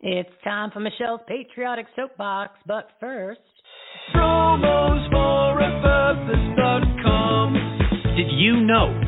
It's time for Michele's Patriotic Soapbox, but first. Promos for Did you know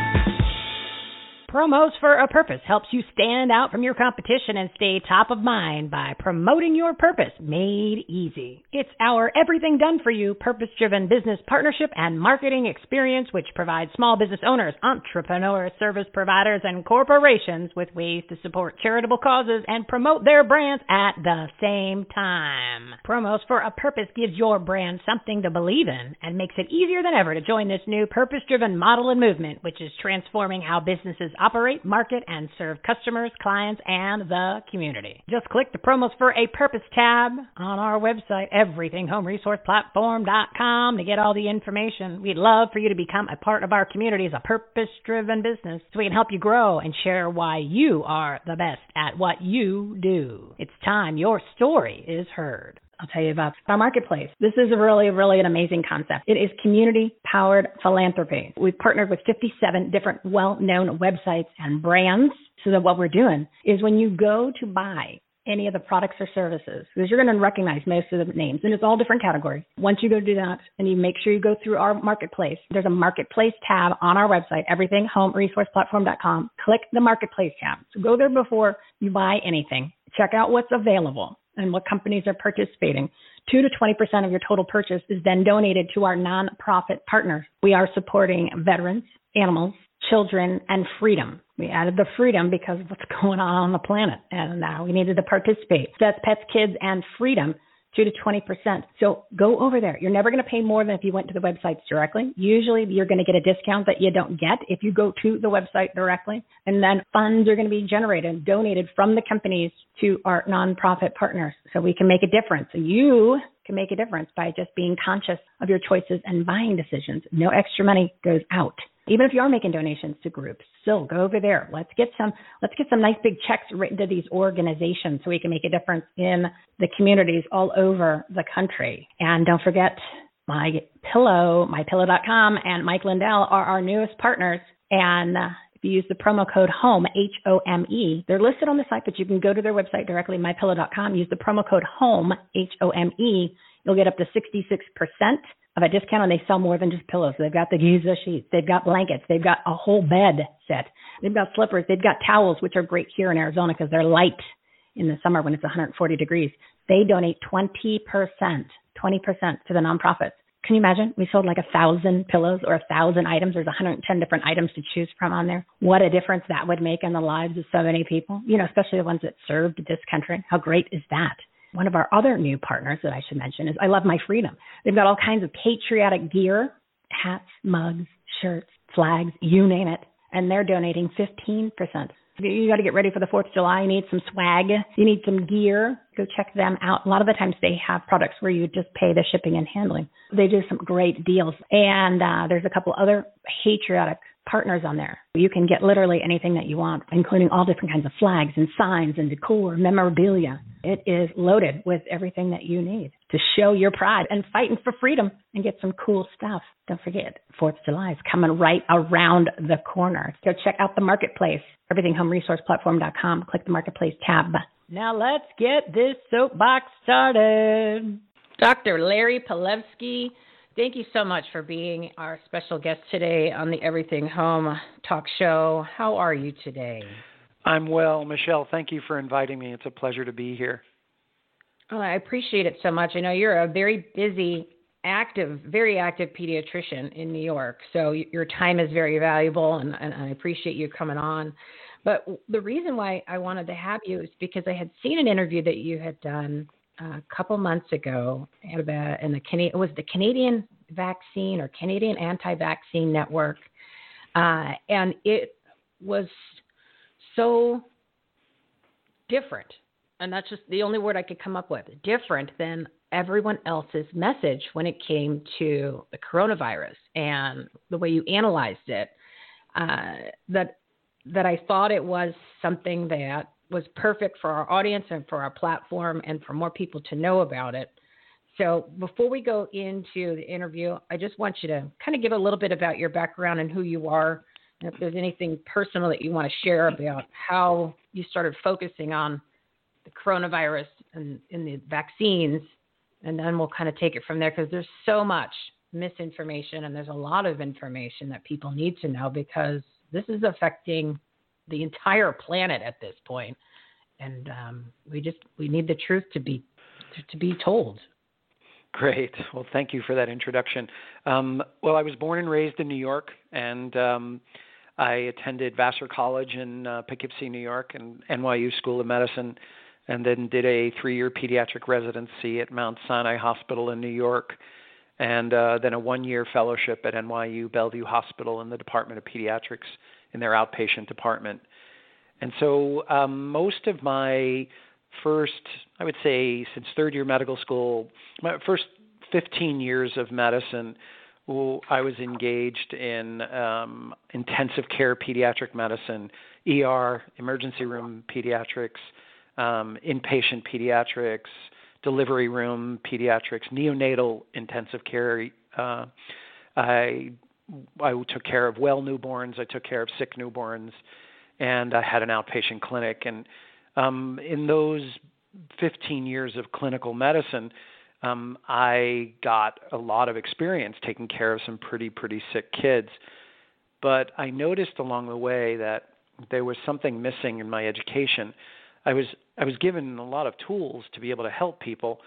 Purpose helps you stand out from your competition and stay top of mind by promoting your purpose made easy. It's our everything done for you purpose driven business partnership and marketing experience which provides small business owners, entrepreneurs, service providers, and corporations with ways to support charitable causes and promote their brands at the same time. Promos for a Purpose gives your brand something to believe in and makes it easier than ever to join this new purpose driven model and movement which is transforming how businesses operate, market, and serve customers, clients, and the community. Just click the Promos for a Purpose tab on our website, everythinghomeresourceplatform.com, to get all the information. We'd love for you to become a part of our community as a purpose driven business so we can help you grow and share why you are the best at what you do. It's time your story is heard. I'll tell you about our marketplace. This is really, really an amazing concept. It is community powered philanthropy. We've partnered with 57 different well known websites and brands. So that what we're doing is when you go to buy any of the products or services, because you're going to recognize most of the names, and it's all different categories. Once you go do that, and you make sure you go through our marketplace, there's a marketplace tab on our website, everythinghomeresourceplatform.com. Click the marketplace tab. So go there before you buy anything. Check out what's available and what companies are participating. 2 to 20% of your total purchase is then donated to our nonprofit partners. We are supporting veterans, animals, children, and freedom. We added the freedom because of what's going on on the planet, and now we needed to participate. That's pets, kids, and freedom 2 to 20%. So go over there. You're never going to pay more than if you went to the websites directly. Usually you're going to get a discount that you don't get if you go to the website directly. And then funds are going to be generated, donated from the companies to our nonprofit partners. So we can make a difference. You can make a difference by just being conscious of your choices and buying decisions. No extra money goes out even if you are making donations to groups, still go over there. Let's get some let's get some nice big checks written to these organizations so we can make a difference in the communities all over the country. And don't forget my pillow, mypillow.com and Mike Lindell are our newest partners. And uh, if you use the promo code HOME, H O M E, they're listed on the site, but you can go to their website directly, mypillow.com, use the promo code HOME, H O M E. You'll get up to 66% of a discount and they sell more than just pillows. They've got the Giza sheets, they've got blankets, they've got a whole bed set, they've got slippers, they've got towels, which are great here in Arizona because they're light in the summer when it's 140 degrees. They donate 20%, 20% to the nonprofits. Can you imagine? We sold like a thousand pillows or a thousand items. There's 110 different items to choose from on there. What a difference that would make in the lives of so many people, you know, especially the ones that served this country. How great is that? One of our other new partners that I should mention is I Love My Freedom. They've got all kinds of patriotic gear, hats, mugs, shirts, flags, you name it, and they're donating 15%. You got to get ready for the 4th of July. You need some swag. You need some gear. Go check them out. A lot of the times they have products where you just pay the shipping and handling. They do some great deals. And uh, there's a couple other patriotic partners on there. You can get literally anything that you want, including all different kinds of flags and signs and decor, memorabilia. It is loaded with everything that you need. to show your pride and fighting for freedom and get some cool stuff. Don't forget, 4th of July is coming right around the corner. Go check out the marketplace, everythinghomeresourceplatform.com. Click the marketplace tab. Now let's get this soapbox started. Dr. Larry Palevsky, thank you so much for being our special guest today on the Everything Home talk show. How are you today? I'm well, Michele. Thank you for inviting me. It's a pleasure to be here. Oh, I appreciate it so much. I know you're a very busy, active, very active pediatrician in New York, so your time is very valuable, and, and I appreciate you coming on. But the reason why I wanted to have you is because I had seen an interview that you had done a couple months ago about in the it was the Canadian Vaccine or Canadian Anti-Vaccine Network, uh, and it was so different and that's just the only word I could come up with, different than everyone else's message when it came to the coronavirus and the way you analyzed it. Uh, that that I thought it was something that was perfect for our audience and for our platform and for more people to know about it. So before we go into the interview, I just want you to kind of give a little bit about your background and who you are, and if there's anything personal that you want to share about how you started focusing on the coronavirus and in the vaccines, and then we'll kind of take it from there because there's so much misinformation and there's a lot of information that people need to know because this is affecting the entire planet at this point, and um, we just we need the truth to be to, be told. Great. Well, thank you for that introduction. Um, well, I was born and raised in New York, and um, I attended Vassar College in uh, Poughkeepsie, New York, and NYU School of Medicine and then did a three year pediatric residency at Mount Sinai Hospital in New York, and uh, then a one year fellowship at NYU Bellevue Hospital in the Department of Pediatrics in their outpatient department. And so um, most of my first, I would say, since third year medical school, my first 15 years of medicine, I was engaged in um, intensive care pediatric medicine, ER, emergency room pediatrics, um, inpatient pediatrics, delivery room pediatrics, neonatal intensive care. Uh, I I took care of well newborns. I took care of sick newborns, and I had an outpatient clinic. And um, in those 15 years of clinical medicine, um, I got a lot of experience taking care of some pretty pretty sick kids. But I noticed along the way that there was something missing in my education. I was I was given a lot of tools to be able to help people,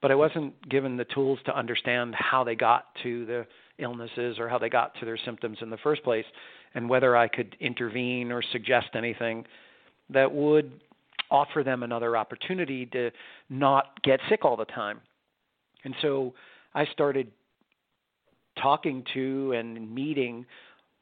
but I wasn't given the tools to understand how they got to the illnesses or how they got to their symptoms in the first place, and whether I could intervene or suggest anything that would offer them another opportunity to not get sick all the time. And so I started talking to and meeting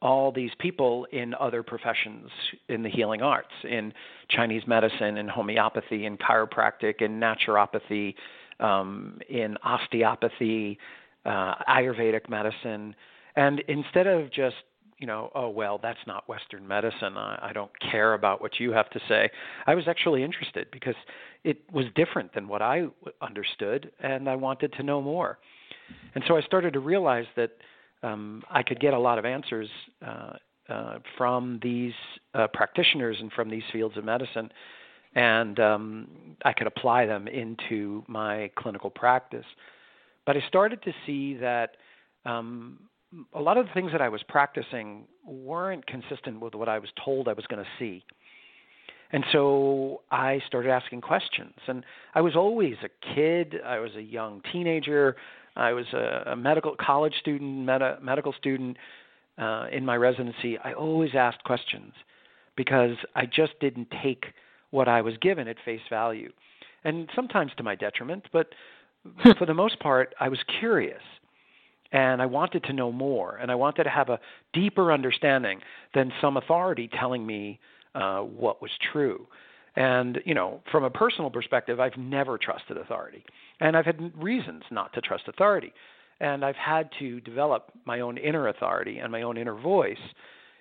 all these people in other professions in the healing arts, in Chinese medicine, in homeopathy, in chiropractic, in naturopathy, um, in osteopathy, uh, Ayurvedic medicine. And instead of just, you know, oh, well, that's not Western medicine, I, I don't care about what you have to say, I was actually interested because it was different than what I understood, and I wanted to know more. And so I started to realize that um, I could get a lot of answers uh, uh, from these uh, practitioners and from these fields of medicine, and um, I could apply them into my clinical practice. But I started to see that um, a lot of the things that I was practicing weren't consistent with what I was told I was going to see. And so I started asking questions. And I was always a kid, I was a young teenager, I was a, a medical college student, med- medical student uh, in my residency. I always asked questions because I just didn't take what I was given at face value, and sometimes to my detriment. But for the most part, I was curious and I wanted to know more, and I wanted to have a deeper understanding than some authority telling me uh, what was true. And, you know, from a personal perspective, I've never trusted authority. And I've had reasons not to trust authority. And I've had to develop my own inner authority and my own inner voice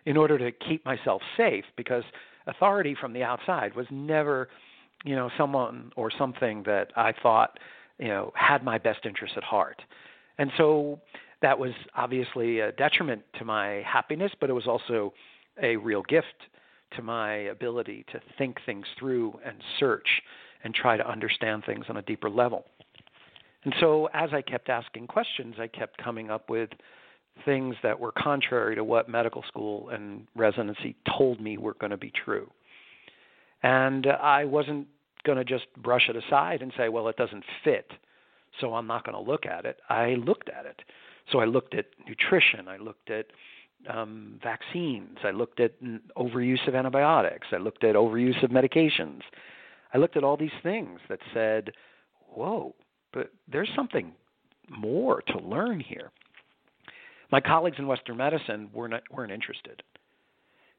in order to keep myself safe because authority from the outside was never, you know, someone or something that I thought you know, had my best interests at heart. And so that was obviously a detriment to my happiness, but it was also a real gift to my ability to think things through and search and try to understand things on a deeper level. And so as I kept asking questions, I kept coming up with things that were contrary to what medical school and residency told me were going to be true. And I wasn't going to just brush it aside and say, well, it doesn't fit, so I'm not going to look at it. I looked at it. So I looked at nutrition, I looked at um, vaccines, I looked at overuse of antibiotics, I looked at overuse of medications. I looked at all these things that said, whoa, but there's something more to learn here. My colleagues in Western medicine were not, weren't interested.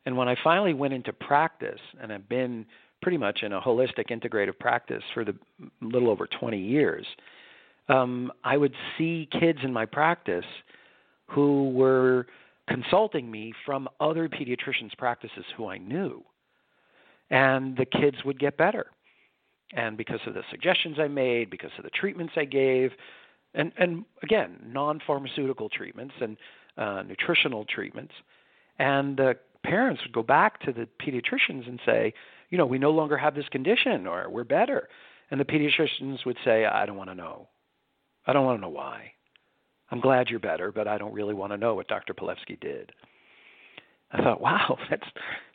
And when I finally went into practice, and I've been pretty much in a holistic integrative practice for the little over 20 years, um, I would see kids in my practice who were consulting me from other pediatricians' practices who I knew. And the kids would get better. And because of the suggestions I made, because of the treatments I gave, and, and again, non pharmaceutical treatments and uh, nutritional treatments, and the parents would go back to the pediatricians and say, you know, we no longer have this condition or we're better. And the pediatricians would say, I don't want to know. I don't want to know why. I'm glad you're better, but I don't really want to know what Dr. Palevsky did. I thought, wow, that's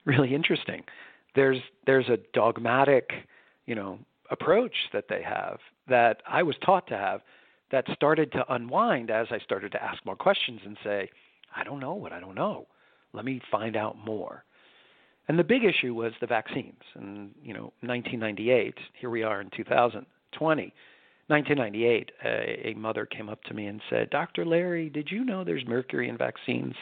really interesting. There's there's a dogmatic, you know, approach that they have that I was taught to have that started to unwind as I started to ask more questions and say, I don't know what I don't know. Let me find out more. And the big issue was the vaccines. And you know, 1998, here we are in 2020 1998, a, a mother came up to me and said, "Dr. Larry, did you know there's mercury in vaccines?"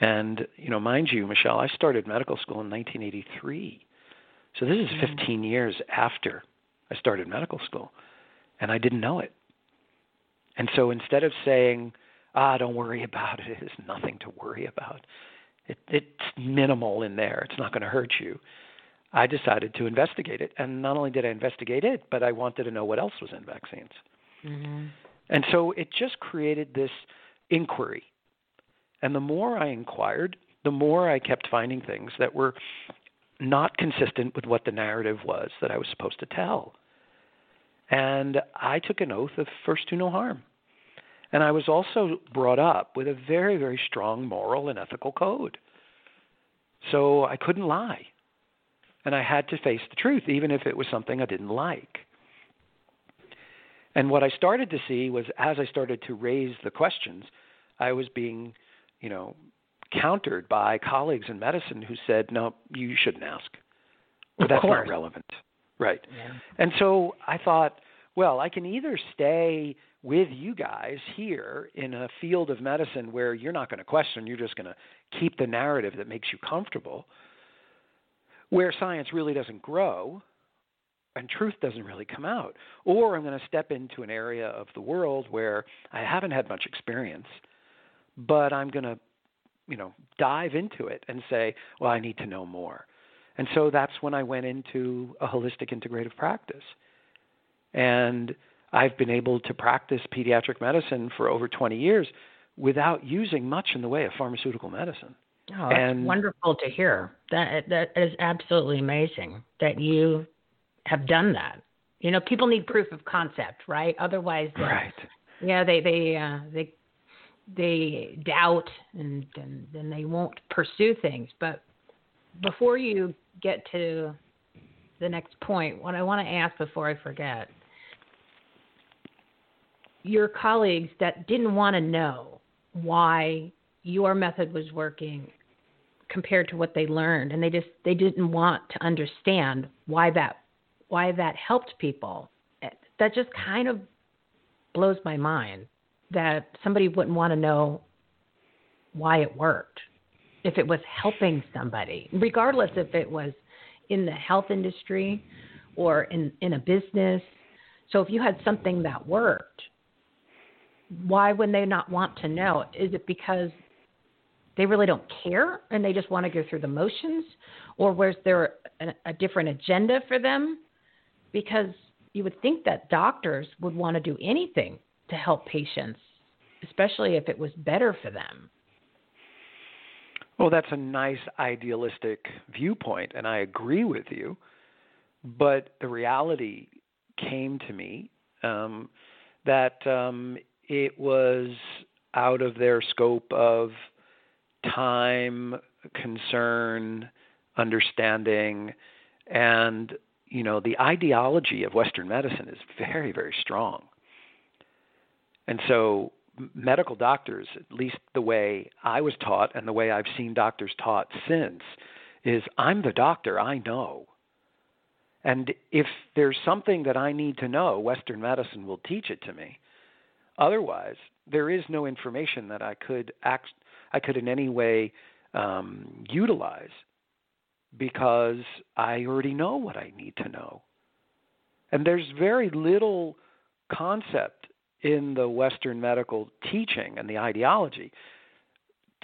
And you know, mind you, Michele, I started medical school in 1983, so this is mm-hmm. 15 years after I started medical school, and I didn't know it. And so instead of saying, "Ah, don't worry about it. It's nothing to worry about," it, it's minimal in there. It's not going to hurt you. I decided to investigate it. And not only did I investigate it, but I wanted to know what else was in vaccines. Mm-hmm. And so it just created this inquiry. And the more I inquired, the more I kept finding things that were not consistent with what the narrative was that I was supposed to tell. And I took an oath of first do no harm. And I was also brought up with a very, very strong moral and ethical code. So I couldn't lie and I had to face the truth, even if it was something I didn't like. And what I started to see was as I started to raise the questions, I was being, you know, countered by colleagues in medicine who said, "No, you shouldn't ask. Well, that's not relevant." Right. Yeah. And so I thought, well, I can either stay with you guys here in a field of medicine where you're not going to question, you're just going to keep the narrative that makes you comfortable, where science really doesn't grow and truth doesn't really come out. Or I'm going to step into an area of the world where I haven't had much experience, but I'm going to, you know, dive into it and say, well, I need to know more. And so that's when I went into a holistic integrative practice. And I've been able to practice pediatric medicine for over 20 years without using much in the way of pharmaceutical medicine. Oh, that's and, wonderful to hear. That that is absolutely amazing that you have done that. You know, people need proof of concept, right? Otherwise, right? Yeah, they they uh, they they doubt and, and then they won't pursue things. But before you get to the next point, what I want to ask before I forget, your colleagues that didn't want to know why your method was working compared to what they learned and they just they didn't want to understand why that why that helped people. That just kind of blows my mind that somebody wouldn't want to know why it worked if it was helping somebody regardless if it was in the health industry or in in a business. So if you had something that worked why would they not want to know is it because they really don't care and they just want to go through the motions or was there a, a different agenda for them because you would think that doctors would want to do anything to help patients, especially if it was better for them. Well, that's a nice idealistic viewpoint, and I agree with you. But the reality came to me um, that um, it was out of their scope of time, concern, understanding, and you know the ideology of Western medicine is very, very strong. And so medical doctors, at least the way I was taught and the way I've seen doctors taught since, is I'm the doctor, I know. And if there's something that I need to know, Western medicine will teach it to me. Otherwise, there is no information that I could act, I could in any way um, utilize because I already know what I need to know. And there's very little concept in the Western medical teaching and the ideology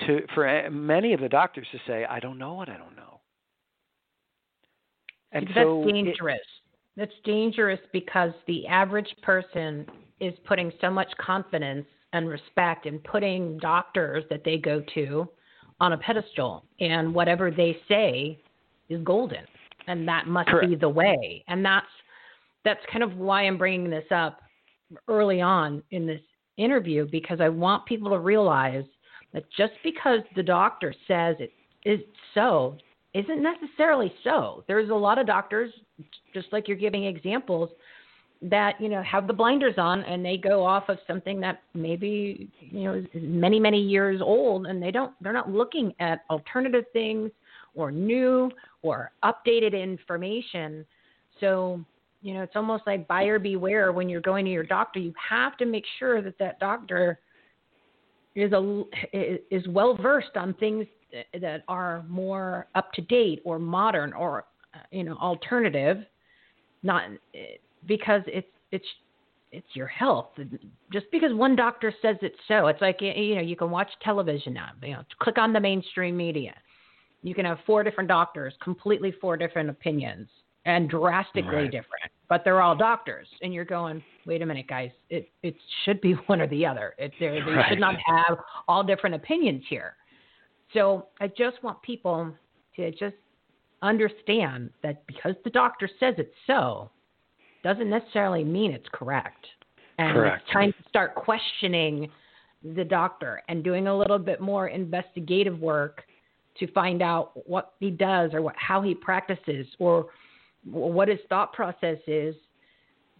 to for many of the doctors to say, "I don't know what I don't know." And that's so dangerous. It, that's dangerous because the average person is putting so much confidence and respect in putting doctors that they go to on a pedestal, and whatever they say is golden, and that must Correct. be the way. And that's that's kind of why I'm bringing this up early on in this interview because I want people to realize that just because the doctor says it is so isn't necessarily so. There's a lot of doctors, just like you're giving examples, that you know have the blinders on and they go off of something that maybe you know is many many years old and they don't they're not looking at alternative things or new or updated information. So you know, it's almost like buyer beware when you're going to your doctor. You have to make sure that that doctor is a is well versed on things that are more up to date or modern or uh, you know alternative. Not eh, because it's it's it's your health. Just because one doctor says it's so, it's like eh, you know you can watch television now. You know, click on the mainstream media. You can have four different doctors, completely four different opinions and drastically right. different. But they're all doctors, and you're going, wait a minute, guys, it it should be one or the other. It, they right. should not have all different opinions here. So I just want people to just understand that because the doctor says it's so, doesn't necessarily mean it's correct. And correct. it's time to start questioning the doctor and doing a little bit more investigative work to find out what he does or what how he practices or what his thought process is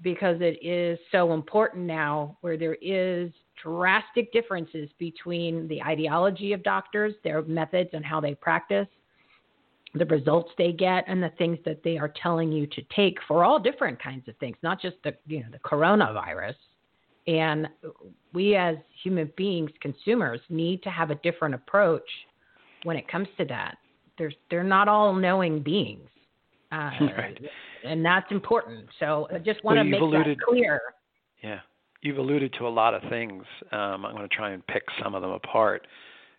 because it is so important now where there is drastic differences between the ideology of doctors, their methods and how they practice, the results they get and the things that they are telling you to take for all different kinds of things, not just the you know the coronavirus. And we as human beings, consumers, need to have a different approach when it comes to that. There's they're not all knowing beings. Uh, right. And that's important. So I just want well, to make alluded, that clear. Yeah. You've alluded to a lot of things. Um, I'm going to try and pick some of them apart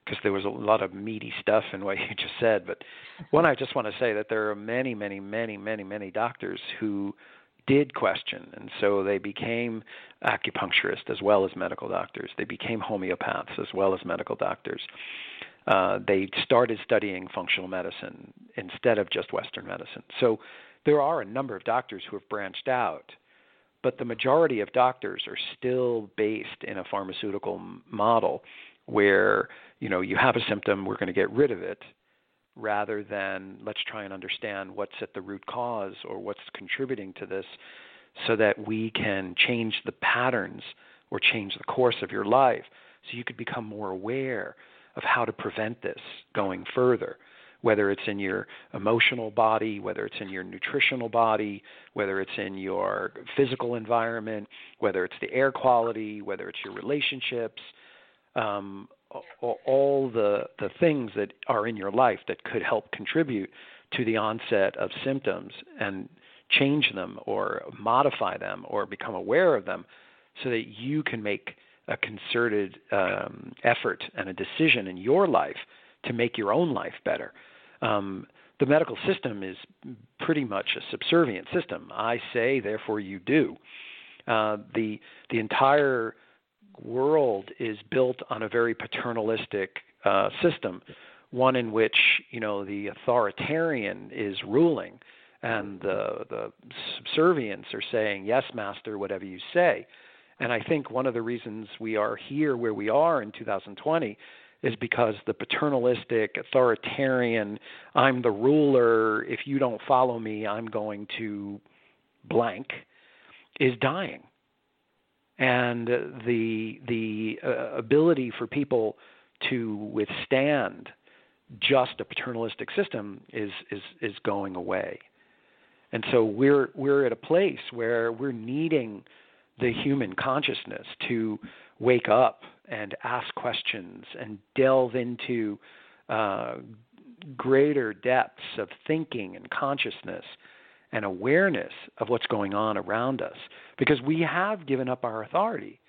because there was a lot of meaty stuff in what you just said. But one, I just want to say that there are many, many, many, many, many doctors who did question, and so they became acupuncturists as well as medical doctors. They became homeopaths as well as medical doctors. Uh, they started studying functional medicine instead of just Western medicine. So there are a number of doctors who have branched out, but the majority of doctors are still based in a pharmaceutical model where you know you have a symptom, we're going to get rid of it, rather than let's try and understand what's at the root cause or what's contributing to this, so that we can change the patterns or change the course of your life, so you could become more aware of how to prevent this going further, whether it's in your emotional body, whether it's in your nutritional body, whether it's in your physical environment, whether it's the air quality, whether it's your relationships, um, all the, the things that are in your life that could help contribute to the onset of symptoms and change them or modify them or become aware of them so that you can make a concerted um, effort and a decision in your life to make your own life better. Um, the medical system is pretty much a subservient system. I say, therefore you do. Uh, the the entire world is built on a very paternalistic uh, system, one in which you know the authoritarian is ruling, and the the subservients are saying, "Yes, master, whatever you say." And I think one of the reasons we are here where we are in 2020 is because the paternalistic, authoritarian, I'm the ruler, if you don't follow me, I'm going to blank, is dying. And the the uh, ability for people to withstand just a paternalistic system is is is going away. And so we're we're at a place where we're needing the human consciousness to wake up and ask questions and delve into uh, greater depths of thinking and consciousness and awareness of what's going on around us because we have given up our authority,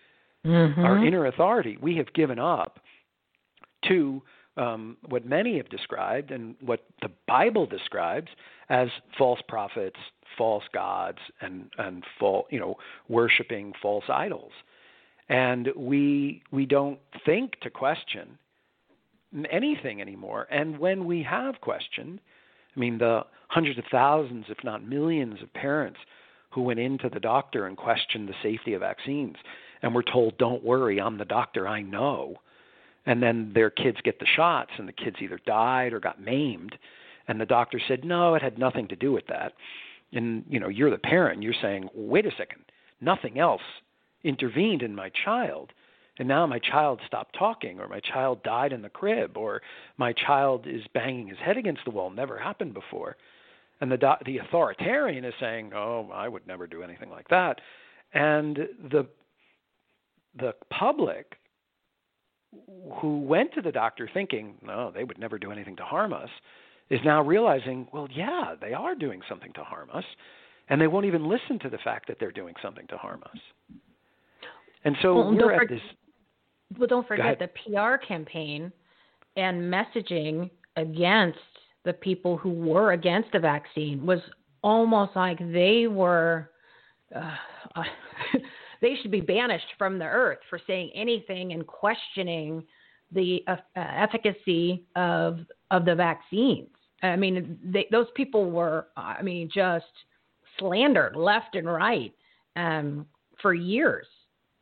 mm-hmm. our inner authority. We have given up to um, what many have described and what the Bible describes as false prophets, false gods, and and false, you know, worshiping false idols and we we don't think to question anything anymore. And when we have questioned, I mean the hundreds of thousands, if not millions, of parents who went into the doctor and questioned the safety of vaccines and were told, "Don't worry, I'm the doctor, I know." And then their kids get the shots, and the kids either died or got maimed, and the doctor said, "No, it had nothing to do with that." And you know, you're the parent, you're saying, "Wait a second, nothing else intervened in my child and now my child stopped talking or my child died in the crib or my child is banging his head against the wall never happened before. And the the authoritarian is saying oh i would never do anything like that. And the the public who went to the doctor thinking no they would never do anything to harm us is now realizing well yeah they are doing something to harm us and they won't even listen to the fact that they're doing something to harm us and so well, we're at this. Well, don't forget the PR campaign and messaging against the people who were against the vaccine was almost like they were. Uh, uh, they should be banished from the earth for saying anything and questioning the uh, efficacy of of the vaccines. I mean, they, those people were, I mean, just slandered left and right um, for years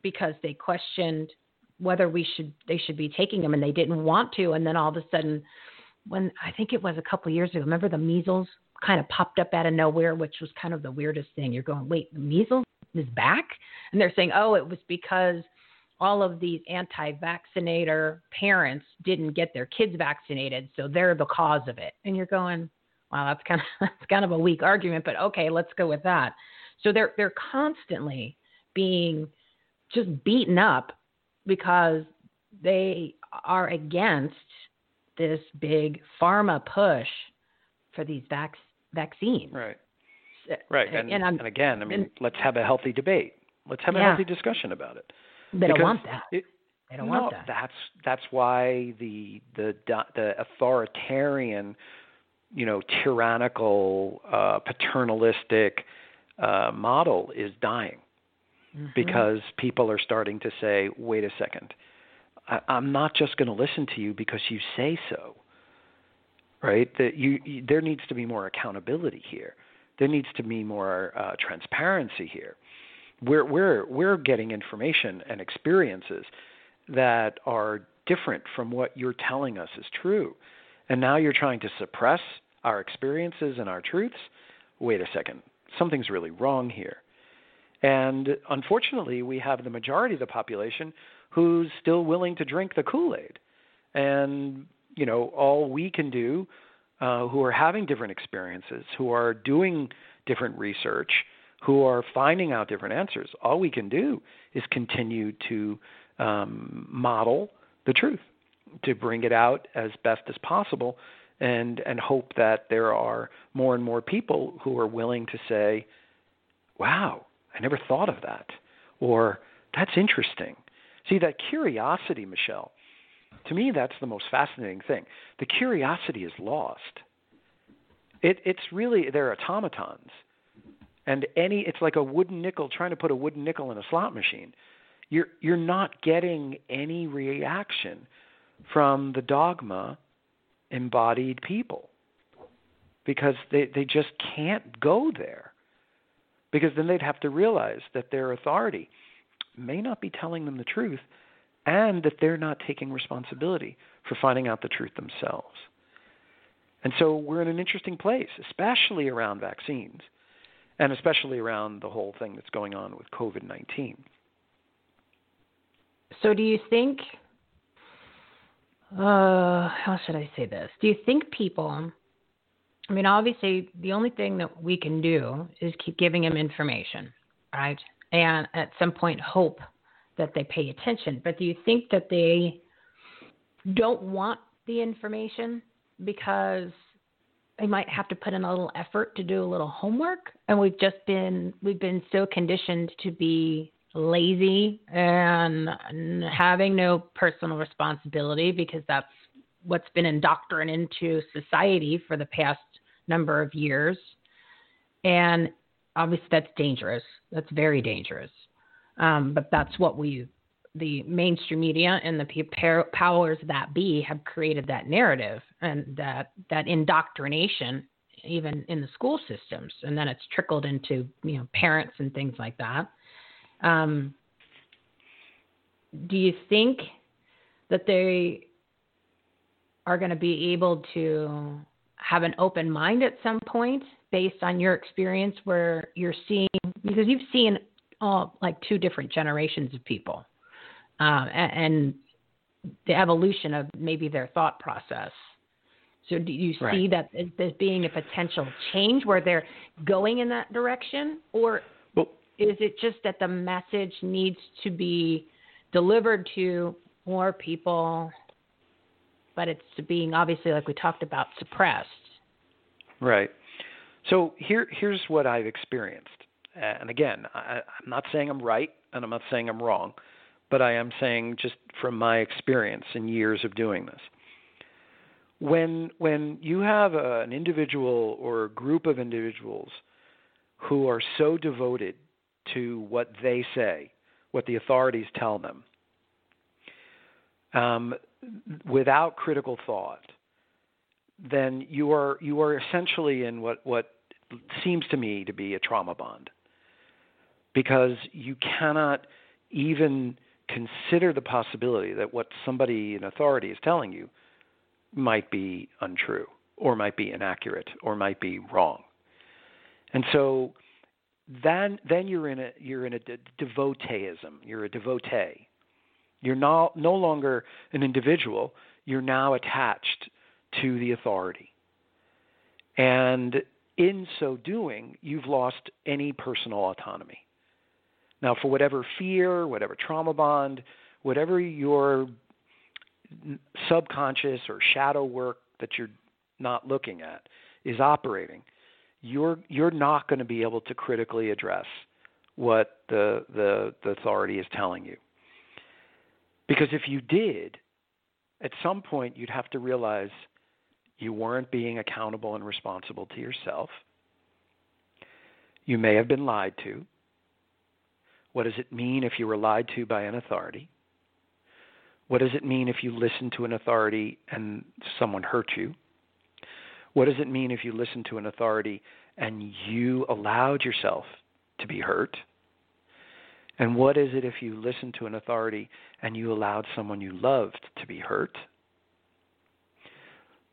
because they questioned whether we should they should be taking them and they didn't want to. And then all of a sudden when I think it was a couple of years ago remember the measles kind of popped up out of nowhere which was kind of the weirdest thing. You're going wait the measles is back? And they're saying oh it was because all of these anti-vaccinator parents didn't get their kids vaccinated so they're the cause of it. And you're going wow that's kind of that's kind of a weak argument but okay let's go with that. So they're they're constantly being just beaten up because they are against this big pharma push for these vac- vaccines. Right. Right. And, and, and again, I mean, and, let's have a healthy debate. Let's have a yeah. healthy discussion about it. They because don't want that. It, they don't no, want that. That's that's why the the the authoritarian, you know, tyrannical, uh, paternalistic uh, model is dying mm-hmm. because people are starting to say, wait a second, I, I'm not just going to listen to you because you say so. Right? That you, you there needs to be more accountability here. There needs to be more uh, transparency here. We're we're we're getting information and experiences that are different from what you're telling us is true. And now you're trying to suppress our experiences and our truths. Wait a second, something's really wrong here. And unfortunately, we have the majority of the population who's still willing to drink the Kool Aid. And, you know, all we can do, uh, who are having different experiences, who are doing different research, who are finding out different answers, all we can do is continue to um, model the truth, to bring it out as best as possible, and, and hope that there are more and more people who are willing to say, wow, I never thought of that. Or, that's interesting. See, that curiosity, Michele, to me, that's the most fascinating thing. The curiosity is lost. It, it's really they're automatons, and any it's like a wooden nickel trying to put a wooden nickel in a slot machine. You're you're not getting any reaction from the dogma embodied people because they they just can't go there because then they'd have to realize that their authority may not be telling them the truth and that they're not taking responsibility for finding out the truth themselves. And so we're in an interesting place, especially around vaccines and especially around the whole thing that's going on with COVID 19. So, do you think, uh, how should I say this? Do you think people, I mean, obviously, the only thing that we can do is keep giving them information, right? And at some point, hope that they pay attention. But do you think that they don't want the information because they might have to put in a little effort to do a little homework and we've just been we've been so conditioned to be lazy and having no personal responsibility because that's what's been indoctrinated into society for the past number of years. And obviously that's dangerous. That's very dangerous. Um, but that's what we the mainstream media and the powers that be have created that narrative and that that indoctrination even in the school systems. And then it's trickled into you know parents and things like that. Um, do you think that they are going to be able to have an open mind at some point based on your experience where you're seeing because you've seen all like two different generations of people uh, and, the evolution of maybe their thought process. So, do you see right. that as, as being a potential change where they're going in that direction, or well, is it just that the message needs to be delivered to more people, but it's being obviously, like we talked about, suppressed? Right. So here, here's what I've experienced, and again, I, I'm not saying I'm right, and I'm not saying I'm wrong but I am saying just from my experience and years of doing this. When when you have a, an individual or a group of individuals who are so devoted to what they say, what the authorities tell them, um, without critical thought, then you are you are essentially in what what seems to me to be a trauma bond, because you cannot even consider the possibility that what somebody in authority is telling you might be untrue or might be inaccurate or might be wrong. And so then then you're in a you're in a de- devoteeism. You're a devotee. You're no, no longer an individual. You're now attached to the authority. And in so doing, you've lost any personal autonomy. Now, for whatever fear, whatever trauma bond, whatever your subconscious or shadow work that you're not looking at is operating, you're you're not going to be able to critically address what the, the the authority is telling you. Because if you did, at some point you'd have to realize you weren't being accountable and responsible to yourself. You may have been lied to. What does it mean if you were lied to by an authority? What does it mean if you listen to an authority and someone hurt you? What does it mean if you listen to an authority and you allowed yourself to be hurt? And what is it if you listen to an authority and you allowed someone you loved to be hurt?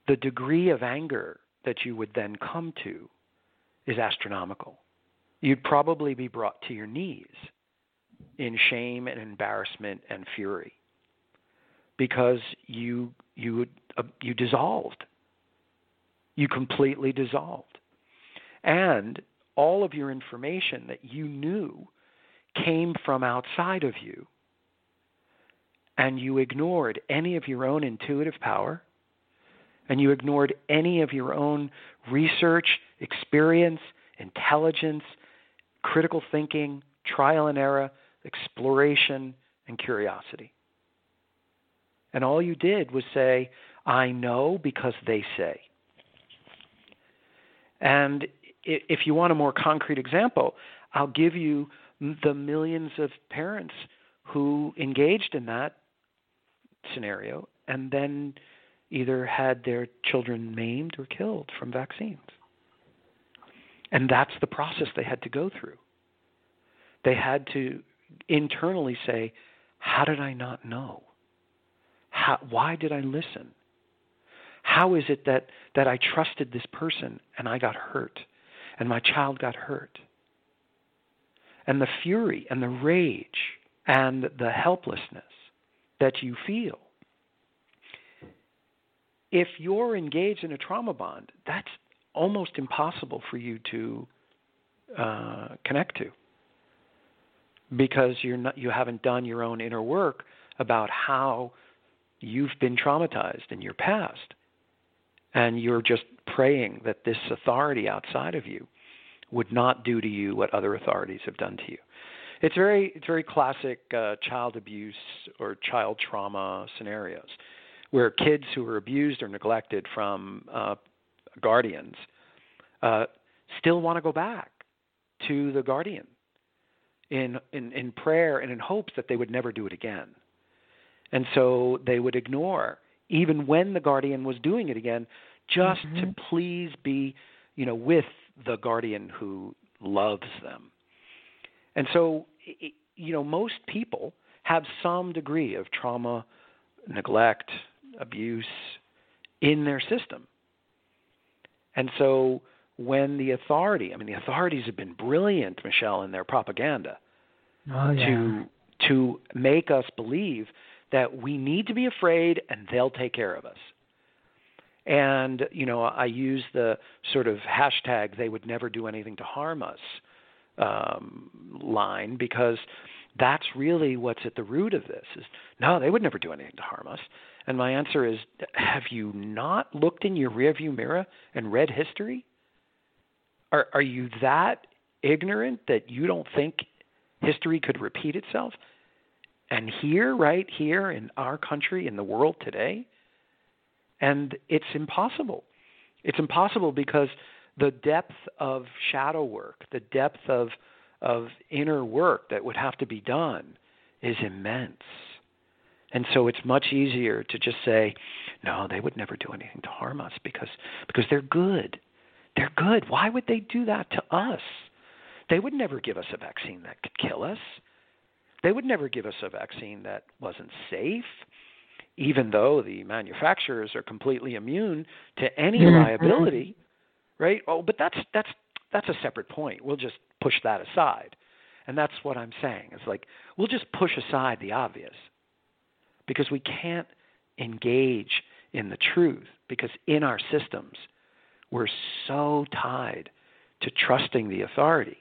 The degree of anger that you would then come to is astronomical. You'd probably be brought to your knees in shame and embarrassment and fury because you you uh, you dissolved you completely dissolved and all of your information that you knew came from outside of you and you ignored any of your own intuitive power and you ignored any of your own research experience intelligence critical thinking trial and error exploration, and curiosity. And all you did was say, I know because they say. And if you want a more concrete example, I'll give you the millions of parents who engaged in that scenario and then either had their children maimed or killed from vaccines. And that's the process they had to go through. They had to internally say, How did I not know? How, why did I listen? How is it that, that I trusted this person and I got hurt and my child got hurt? And the fury and the rage and the helplessness that you feel. If you're engaged in a trauma bond, that's almost impossible for you to uh, connect to because you're not, you haven't done your own inner work about how you've been traumatized in your past. And you're just praying that this authority outside of you would not do to you what other authorities have done to you. It's very it's very classic uh, child abuse or child trauma scenarios, where kids who are abused or neglected from uh, guardians uh, still want to go back to the guardian in, in in prayer and in hopes that they would never do it again, and so they would ignore even when the guardian was doing it again, just mm-hmm. to please be, you know, with the guardian who loves them. And so, you know, most people have some degree of trauma, neglect, abuse in their system. And so, when the authority, I mean, the authorities have been brilliant, Michele, in their propaganda oh, yeah. to to make us believe that we need to be afraid and they'll take care of us. And, you know, I use the sort of hashtag they would never do anything to harm us um, line because that's really what's at the root of this is no, they would never do anything to harm us. And my answer is have you not looked in your rearview mirror and read history? Are are you that ignorant that you don't think history could repeat itself? And here, right here in our country, in the world today, and it's impossible. It's impossible because the depth of shadow work, the depth of of inner work that would have to be done is immense. And so it's much easier to just say, no, they would never do anything to harm us because because they're good. They're good. Why would they do that to us? They would never give us a vaccine that could kill us. They would never give us a vaccine that wasn't safe even though the manufacturers are completely immune to any mm-hmm. liability, right? Oh, but that's that's that's a separate point. We'll just push that aside. And that's what I'm saying. It's like we'll just push aside the obvious because we can't engage in the truth because in our systems we're so tied to trusting the authority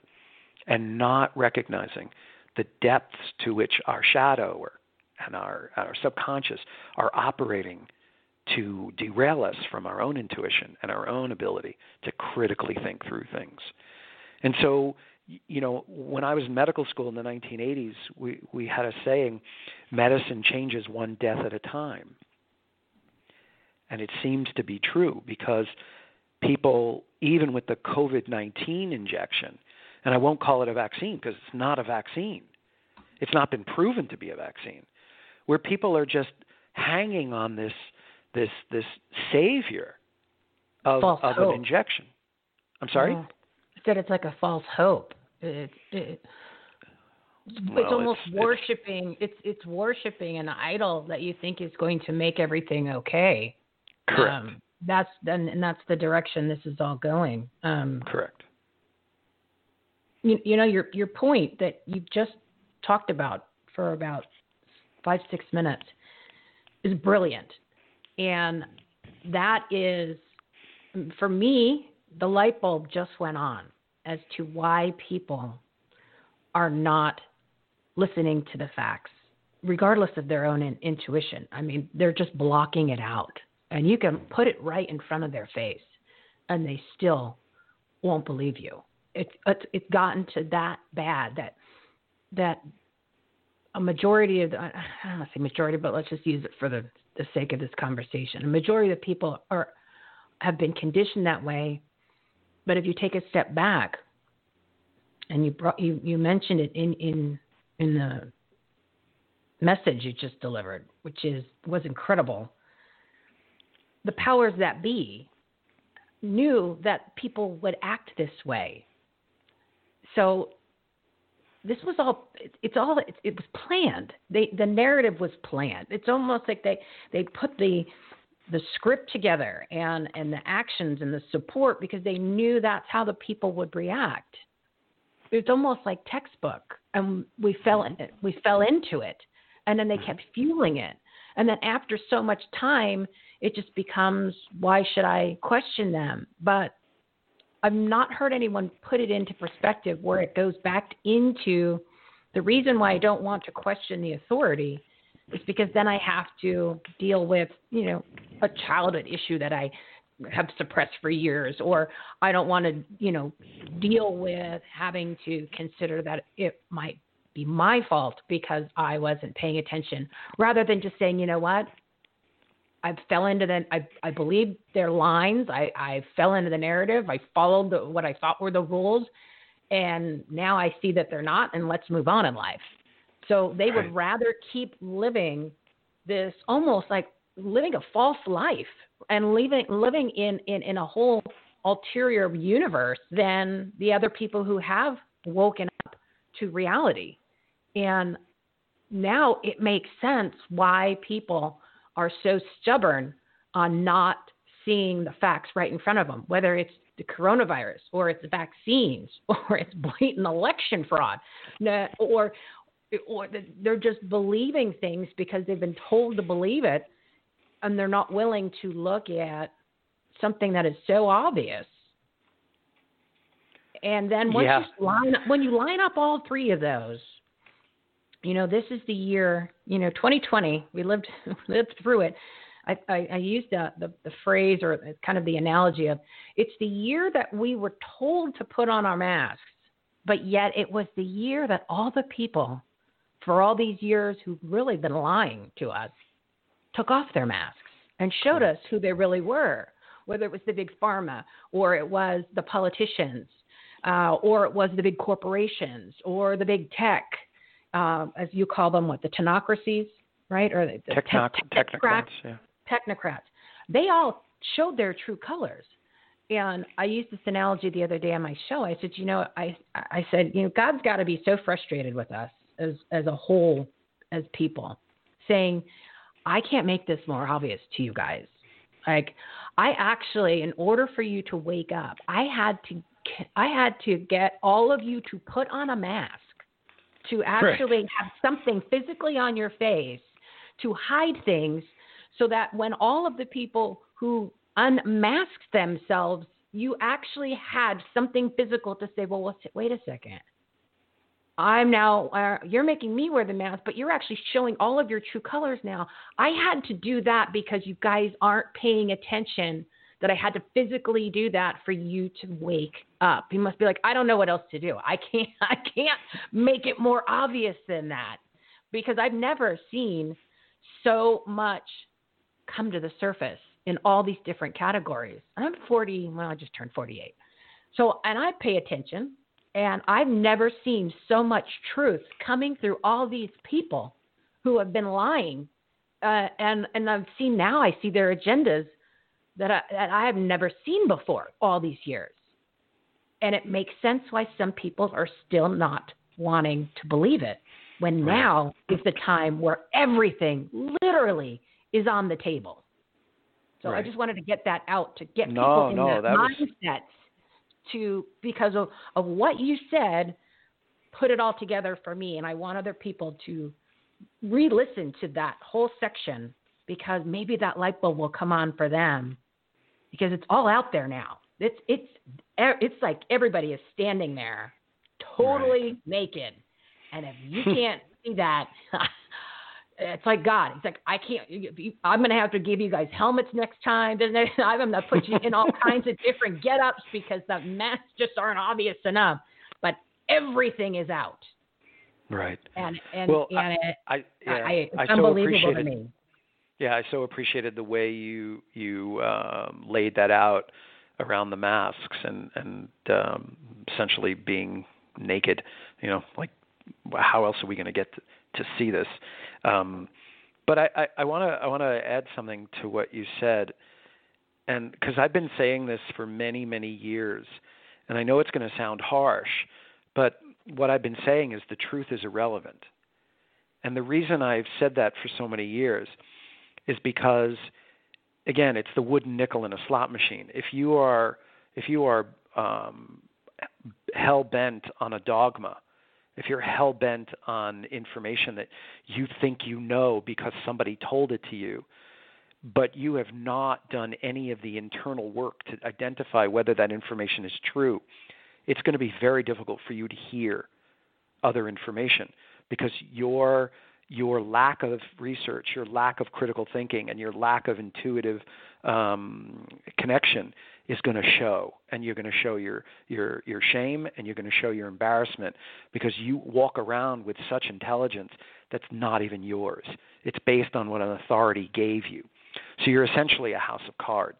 and not recognizing the depths to which our shadow or and our, our subconscious are operating to derail us from our own intuition and our own ability to critically think through things. And so, you know, when I was in medical school in the 1980s, we, we had a saying medicine changes one death at a time. And it seems to be true because people, even with the COVID 19 injection, and I won't call it a vaccine because it's not a vaccine, it's not been proven to be a vaccine where people are just hanging on this this this savior of of an injection. I'm sorry. I said it's like a false hope. It, it, well, it's almost it's, worshiping. It's, it's worshiping an idol that you think is going to make everything okay. Correct. Um, that's then, and that's the direction this is all going. Um, Correct. You, you know your your point that you've just talked about for about five, six minutes is brilliant. And that is, for me, the light bulb just went on as to why people are not listening to the facts, regardless of their own in- intuition. I mean, they're just blocking it out. And you can put it right in front of their face, and they still won't believe you. It's it's, it's gotten to that bad that that a majority of the, I don't want to say majority, but let's just use it for the, the sake of this conversation. A majority of people are have been conditioned that way But if you take a step back, and you brought you you mentioned it in in in the message you just delivered, which is was incredible. The powers that be knew that people would act this way. So this was all it's all it, it was planned. They the narrative was planned. It's almost like they they put the the script together and and the actions and the support because they knew that's how the people would react. It's almost like textbook and we fell mm-hmm. in it. We fell into it and then they kept fueling it. And then after so much time, it just becomes why should I question them? But I've not heard anyone put it into perspective where it goes back into the reason why I don't want to question the authority is because then I have to deal with, you know, a childhood issue that I have suppressed for years or I don't want to, you know, deal with having to consider that it might be my fault because I wasn't paying attention rather than just saying, you know what? I fell into the I I believed their lines. I I fell into the narrative. I followed the, what I thought were the rules, and now I see that they're not. And let's move on in life. So they right. would rather keep living this almost like living a false life and living living in in in a whole ulterior universe than the other people who have woken up to reality. And now it makes sense why people are so stubborn on not seeing the facts right in front of them, whether it's the coronavirus or it's the vaccines or it's blatant election fraud or or they're just believing things because they've been told to believe it and they're not willing to look at something that is so obvious and then once yeah. you line when you line up all three of those you know, this is the year, you know, 2020, we lived lived through it. I, I, I used the, the, the phrase or kind of the analogy of it's the year that we were told to put on our masks, but yet it was the year that all the people for all these years who've really been lying to us took off their masks and showed us who they really were, whether it was the big pharma or it was the politicians uh, or it was the big corporations or the big tech uh, as you call them, what the technocracies, right, or the, Technoc- te- technocrats, yeah. technocrats. They all showed their true colors. And I used this analogy the other day on my show. I said, you know, I I said, you know, God's got to be so frustrated with us as as a whole, as people, saying, I can't make this more obvious to you guys. Like, I actually, in order for you to wake up, I had to I had to get all of you to put on a mask to actually have something physically on your face to hide things so that when all of the people who unmasked themselves, you actually had something physical to say, well, wait a second. I'm now, uh, you're making me wear the mask, but you're actually showing all of your true colors now. I had to do that because you guys aren't paying attention that I had to physically do that for you to wake up. You must be like, I don't know what else to do. I can't I can't make it more obvious than that because I've never seen so much come to the surface in all these different categories. I'm 40, well I just turned 48. So and I pay attention and I've never seen so much truth coming through all these people who have been lying. Uh, and and I've seen now I see their agendas that I, that I have never seen before all these years. And it makes sense why some people are still not wanting to believe it when right. now is the time where everything literally is on the table. So right. I just wanted to get that out to get no, people in no, that, that mindset was... to because of, of what you said, put it all together for me. And I want other people to re listen to that whole section because maybe that light bulb will come on for them because it's all out there now. It's it's it's like everybody is standing there, totally right. naked, and if you hmm. can't see that, it's like God. It's like I can't. I'm going to have to give you guys helmets next time. I'm going to put you in all kinds of different get-ups because the masks just aren't obvious enough. But everything is out. Right. And and well, and I, it, I, yeah, I, it's I so unbelievable to me. Yeah, I so appreciated the way you you um, laid that out. around the masks and and um, essentially being naked. You know, like how else are we going to get to see this? Um, but I want to I want to add something to what you said, and because I've been saying this for many many years, and I know it's going to sound harsh, but what I've been saying is the truth is irrelevant. And the reason I've said that for so many years is because again, it's the wooden nickel in a slot machine. If you are if you are um, hell bent on a dogma, if you're hell bent on information that you think you know because somebody told it to you, but you have not done any of the internal work to identify whether that information is true, it's going to be very difficult for you to hear other information because your your lack of research, your lack of critical thinking, and your lack of intuitive um, connection is going to show, and you're going to show your your your shame, and you're going to show your embarrassment because you walk around with such intelligence that's not even yours. It's based on what an authority gave you. So you're essentially a house of cards.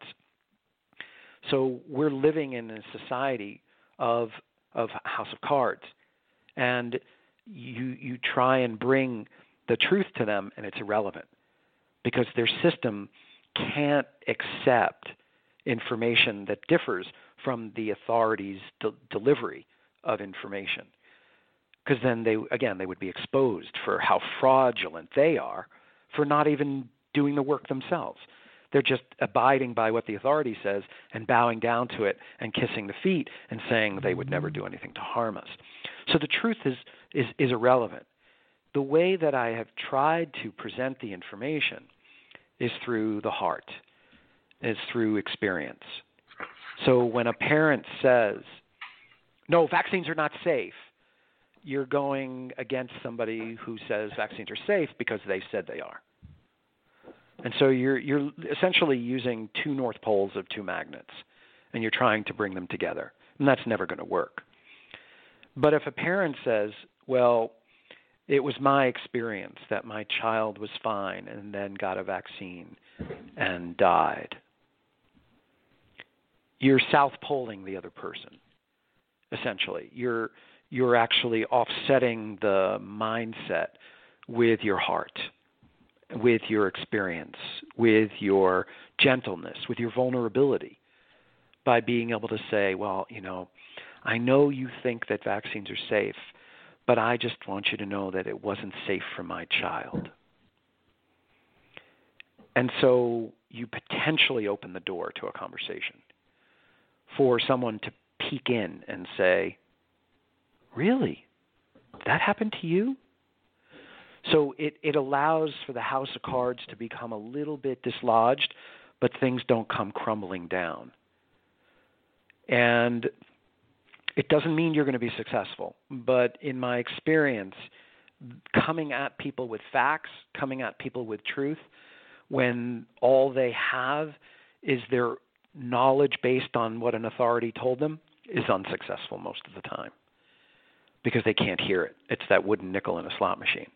So we're living in a society of of house of cards, and you you try and bring the truth to them, and it's irrelevant because their system can't accept information that differs from the authorities' de- delivery of information. Because then they, again, they would be exposed for how fraudulent they are for not even doing the work themselves. They're just abiding by what the authority says and bowing down to it and kissing the feet and saying they would never mm-hmm. do anything to harm us. So the truth is, is, is irrelevant. The way that I have tried to present the information is through the heart, is through experience. So when a parent says, no, vaccines are not safe, you're going against somebody who says vaccines are safe because they said they are. And so you're you're essentially using two north poles of two magnets and you're trying to bring them together. And that's never going to work. But if a parent says, well, it was my experience that my child was fine and then got a vaccine and died. You're south poling the other person, essentially. You're you're actually offsetting the mindset with your heart, with your experience, with your gentleness, with your vulnerability, by being able to say, well, you know, I know you think that vaccines are safe but I just want you to know that it wasn't safe for my child. And so you potentially open the door to a conversation for someone to peek in and say, Really? That happened to you? So it, it allows for the house of cards to become a little bit dislodged, but things don't come crumbling down. And it doesn't mean you're going to be successful, but in my experience, coming at people with facts, coming at people with truth, when all they have is their knowledge based on what an authority told them, is unsuccessful most of the time because they can't hear it. It's that wooden nickel in a slot machine.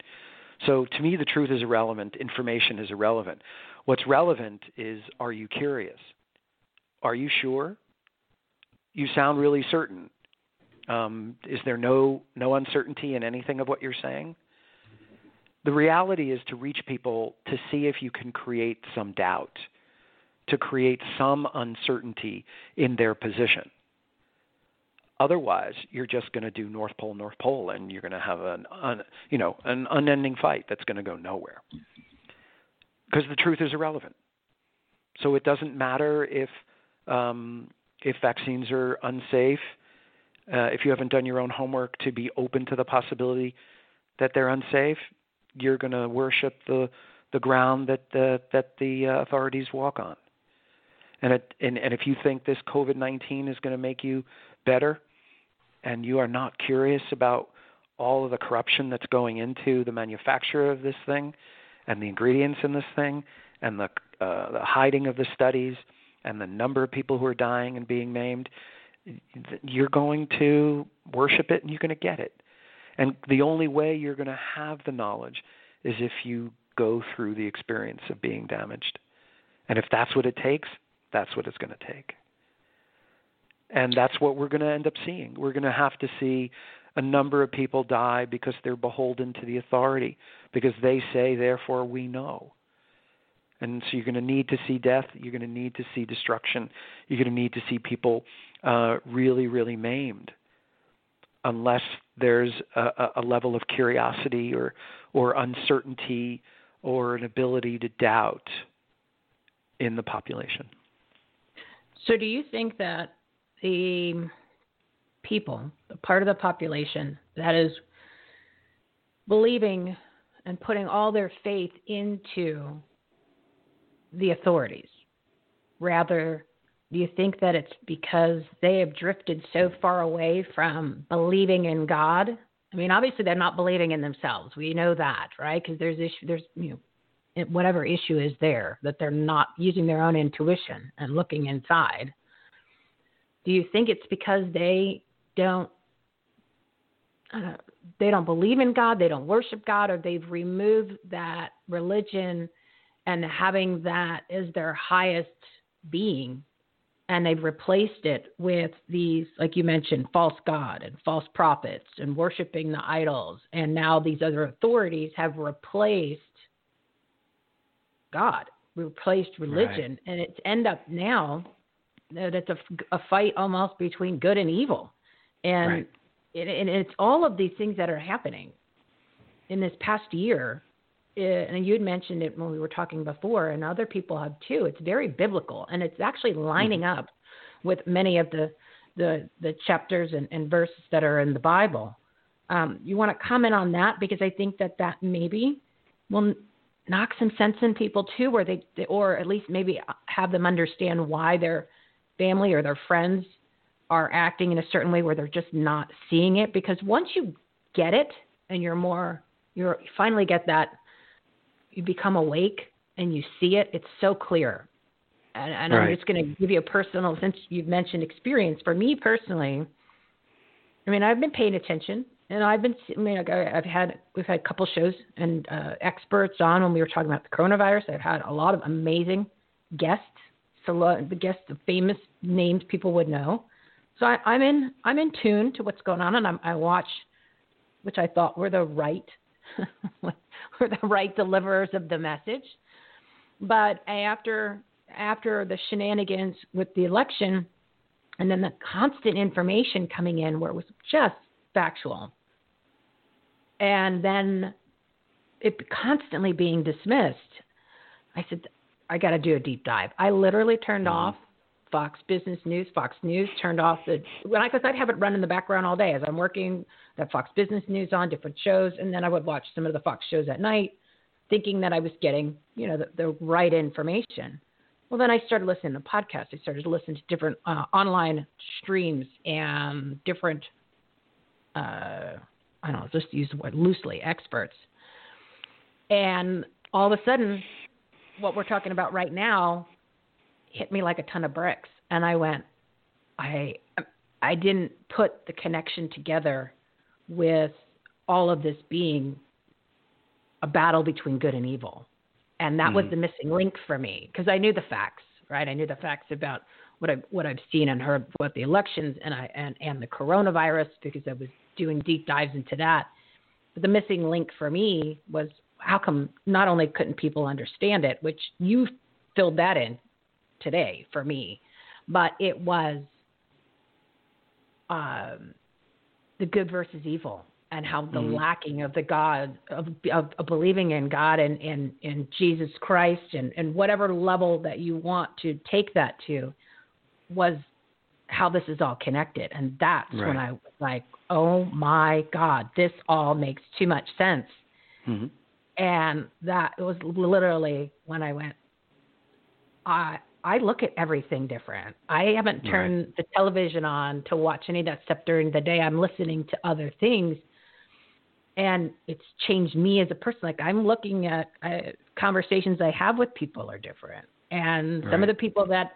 So to me, the truth is irrelevant. Information is irrelevant. What's relevant is are you curious? Are you sure? You sound really certain. Um, is there no no uncertainty in anything of what you're saying? The reality is to reach people to see if you can create some doubt, to create some uncertainty in their position. Otherwise, you're just going to do North Pole, North Pole, and you're going to have an un, you know an unending fight that's going to go nowhere. Because the truth is irrelevant. So it doesn't matter if um, if vaccines are unsafe uh, if you haven't done your own homework to be open to the possibility that they're unsafe, you're going to worship the the ground that the that the uh, authorities walk on. And it, and and if you think this COVID-19 is going to make you better, and you are not curious about all of the corruption that's going into the manufacture of this thing, and the ingredients in this thing, and the uh, the hiding of the studies, and the number of people who are dying and being maimed, you're going to worship it and you're going to get it. And the only way you're going to have the knowledge is if you go through the experience of being damaged. And if that's what it takes, that's what it's going to take. And that's what we're going to end up seeing. We're going to have to see a number of people die because they're beholden to the authority, because they say, therefore we know. And so you're going to need to see death. You're going to need to see destruction. You're going to need to see people uh, really, really maimed, unless there's a, a level of curiosity or or uncertainty or an ability to doubt in the population. So, do you think that the people, the part of the population that is believing and putting all their faith into the authorities, rather, do you think that it's because they have drifted so far away from believing in God? I mean, obviously they're not believing in themselves. We know that, right? Because there's issue, there's you know whatever issue is there that they're not using their own intuition and looking inside do you think it's because they don't uh, they don't believe in God, they don't worship God, or they've removed that religion and having that as their highest being, and they've replaced it with these, like you mentioned, false God and false prophets and worshiping the idols, and now these other authorities have replaced God, replaced religion, right. and it's end up now that it's a, a fight almost between good and evil, and right. it, and it's all of these things that are happening in this past year. And you had mentioned it when we were talking before, and other people have too. It's very biblical, and it's actually lining mm-hmm. up with many of the the, the chapters and, and verses that are in the Bible. Um, you want to comment on that because I think that that maybe will knock some sense in people too, where they, or at least maybe have them understand why their family or their friends are acting in a certain way where they're just not seeing it. Because once you get it and you're more, you're you finally get that, you become awake and you see it. It's so clear. And, and right. I'm just going to give you a personal, since you've mentioned experience. For me personally, I mean, I've been paying attention and I've been, I mean, I've had, we've had a couple shows and uh, experts on when we were talking about the coronavirus. I've had a lot of amazing guests, so the guests of famous names people would know. So I, I'm in, I'm in tune to what's going on, and I'm, I watch, which I thought were the right, were the right deliverers of the message. But after, after the shenanigans with the election, and then the constant information coming in where it was just factual and then it constantly being dismissed. I said, I got to do a deep dive. I literally turned mm-hmm. off Fox Business News, Fox News, turned off the when I because I'd have it run in the background all day as I'm working. That Fox Business News on different shows, and then I would watch some of the Fox shows at night, thinking that I was getting you know the, the right information. Well, then I started listening to podcasts. I started to listen to different uh, online streams and different uh, I don't know, just use the word loosely, experts. And all of a sudden, what we're talking about right now hit me like a ton of bricks. And I went, I, I didn't put the connection together with all of this being a battle between good and evil. And that mm. was the missing link for me because I knew the facts, right? I knew the facts about what I what I've seen and heard about the elections and I and and the coronavirus because I was doing deep dives into that. But the missing link for me was how come not only couldn't people understand it, which you filled that in today for me, but it was um, the good versus evil and how the mm-hmm. lacking of the God of, of, of, believing in God and in in Jesus Christ and and whatever level that you want to take that to was how this is all connected, and that's right. when I was like, oh my God, this all makes too much sense. Mm-hmm. And that was literally when I went, I I look at everything different. I haven't turned right. the television on to watch any of that stuff during the day. I'm listening to other things, and it's changed me as a person. Like I'm looking at uh, conversations I have with people are different, and right. some of the people that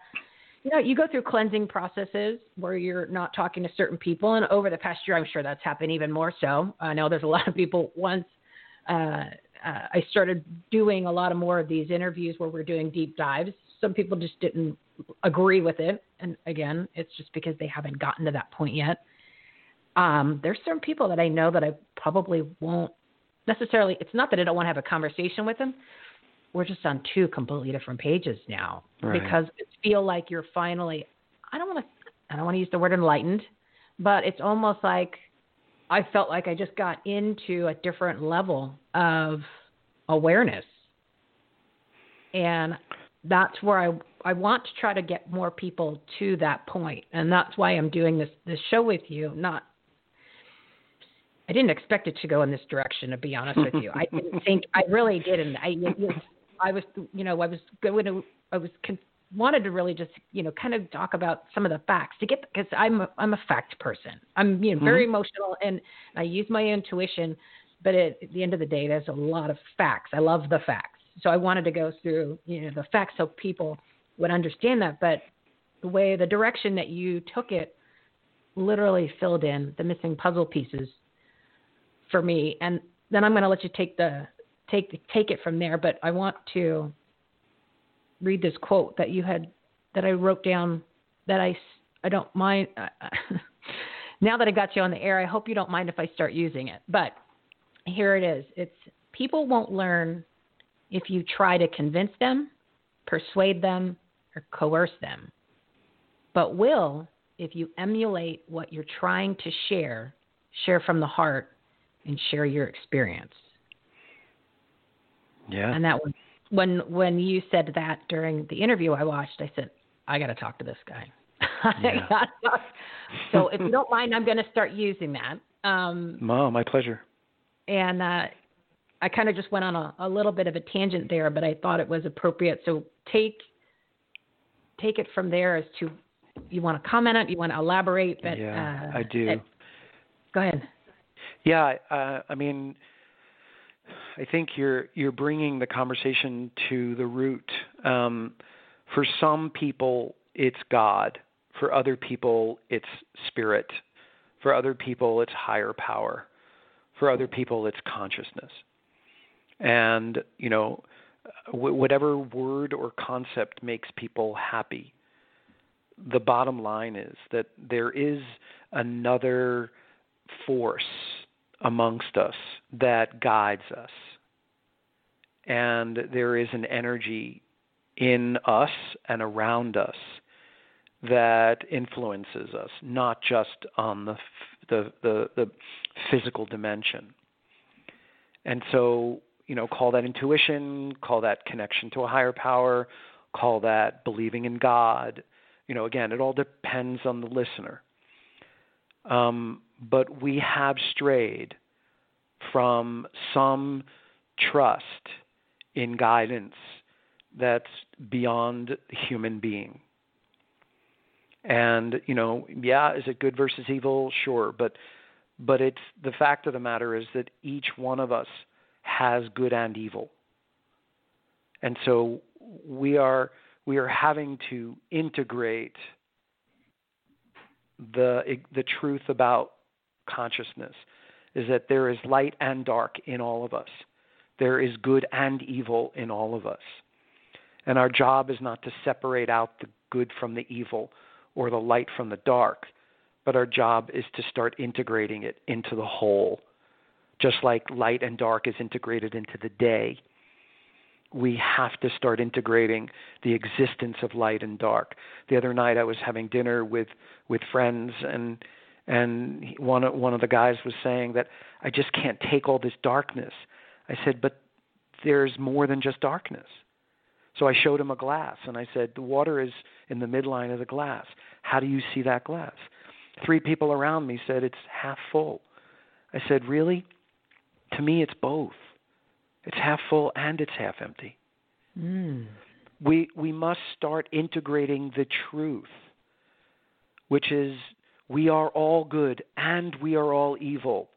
you know, you go through cleansing processes where you're not talking to certain people, and over the past year, I'm sure that's happened even more so. I know there's a lot of people once uh, uh, I started doing a lot of more of these interviews where we're doing deep dives. Some people just didn't agree with it, and again, it's just because they haven't gotten to that point yet. Um, there's certain people that I know that I probably won't necessarily. It's not that I don't want to have a conversation with them. We're just on two completely different pages now Right. because it feel like you're finally. I don't want to. I don't want to use the word enlightened, but it's almost like I felt like I just got into a different level of awareness. And that's where I I want to try to get more people to that. And that's why I'm doing this this show with you. Not I didn't expect it to go in this direction to be honest with you. I didn't think I really didn't. I I was you know, I was going to I was con- wanted to really just you know kind of talk about some of the facts to get because I'm a, I'm a fact person. I'm you know very Mhm. emotional and I use my intuition, but at, at the end of the day, there's a lot of facts. I love the facts, so I wanted to go through you know the facts so people would understand that. But the way the direction that you took it literally filled in the missing puzzle pieces for me, and then I'm going to let you take the take the, take it from there. But I want to read this quote that you had that I wrote down that I I don't mind. now that I got you on the air, I hope you don't mind if I start using it. But here it is. It's people won't learn if you try to convince them, persuade them, or coerce them, but will if you emulate what you're trying to share, share from the heart, and share your experience. Yeah. And that was when when you said that during the interview I watched, I said, I got to talk to this guy. Yeah. so if you don't mind, I'm going to start using that. Um, Oh, my pleasure. and uh, I kind of just went on a, a little bit of a tangent there, but I thought it was appropriate. So take take it from there as to you want to comment on it, you want to elaborate, but yeah, uh, I do. it- go ahead. Yeah, uh, I mean, I think you're you're bringing the conversation to the root. Um, for some people, it's God. For other people, it's spirit. For other people, it's higher power. For other people, it's consciousness. And you know, w- whatever word or concept makes people happy. The bottom line is that there is another force amongst us that guides us. And there is an energy in us and around us that influences us, not just on the, the, the, the physical dimension. And so, you know, call that intuition, call that connection to a higher power, call that believing in God. You know, again, it all depends on the listener. Um, but we have strayed from some trust in guidance that's beyond human being. And you know, yeah, is it good versus evil? Sure, but but it's the fact of the matter is that each one of us has good and evil. And so we are we are having to integrate the the truth about consciousness is that there is light and dark in all of us. There is good and evil in all of us. And our job is not to separate out the good from the evil or the light from the dark, but our job is to start integrating it into the whole. Just like light and dark is integrated into the day, we have to start integrating the existence of light and dark. The other night I was having dinner with with friends and and one of- one of the guys was saying that I just can't take all this darkness. I said, but there's more than just darkness. So I showed him a glass and I said, the water is in the midline of the glass. How do you see that glass? Three people around me said it's half full. I said, really? To me, it's both. It's half full and it's half empty. Mm. We we must start integrating the truth, which is we are all good and we are all evil,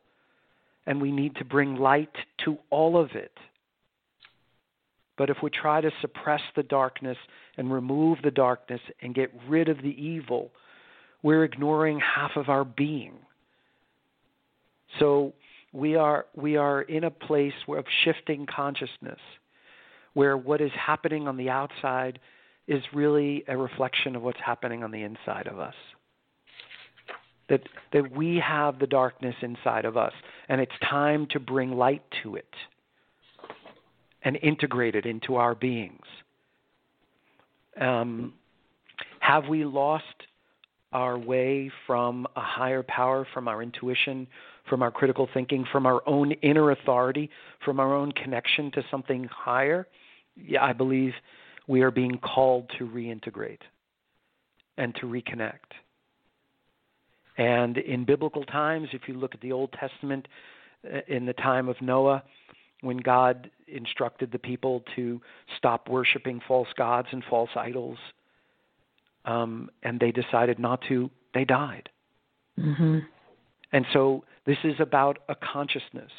and we need to bring light to all of it. But if we try to suppress the darkness and remove the darkness and get rid of the evil, we're ignoring half of our being. So we are we are in a place of shifting consciousness where what is happening on the outside is really a reflection of what's happening on the inside of us. That that we have the darkness inside of us and it's time to bring light to it and integrate it into our beings. Um, have we lost our way from a higher power, from our intuition, from our critical thinking, from our own inner authority, from our own connection to something higher? Yeah, I believe we are being called to reintegrate and to reconnect. And in biblical times, if you look at the Old Testament, uh, in the time of Noah, when God instructed the people to stop worshiping false gods and false idols, um, and they decided not to, they died. Mm-hmm. And so this is about a consciousness.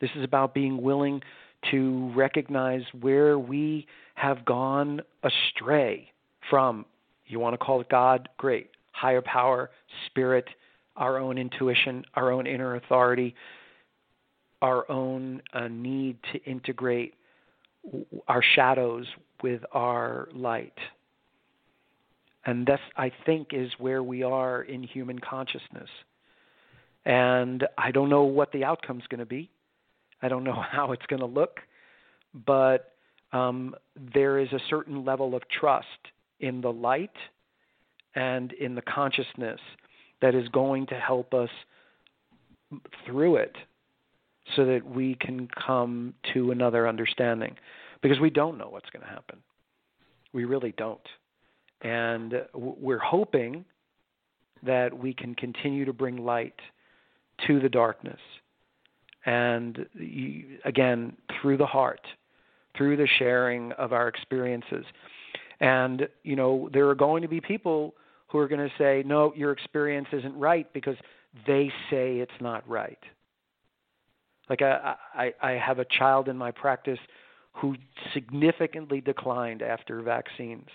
This is about being willing to recognize where we have gone astray from, you want to call it God, great, higher power, spirit, our own intuition, our own inner authority, our own uh, need to integrate our shadows with our light. And this, I think, is where we are in human consciousness. And I don't know what the outcome's going to be. I don't know how it's going to look, but um, there is a certain level of trust in the light and in the consciousness that is going to help us through it so that we can come to another understanding because we don't know what's going to happen. We really don't. And we're hoping that we can continue to bring light to the darkness. And again, through the heart, through the sharing of our experiences. And, you know, there are going to be people who are going to say, no, your experience isn't right because they say it's not right. Like I, I, I have a child in my practice who significantly declined after vaccines.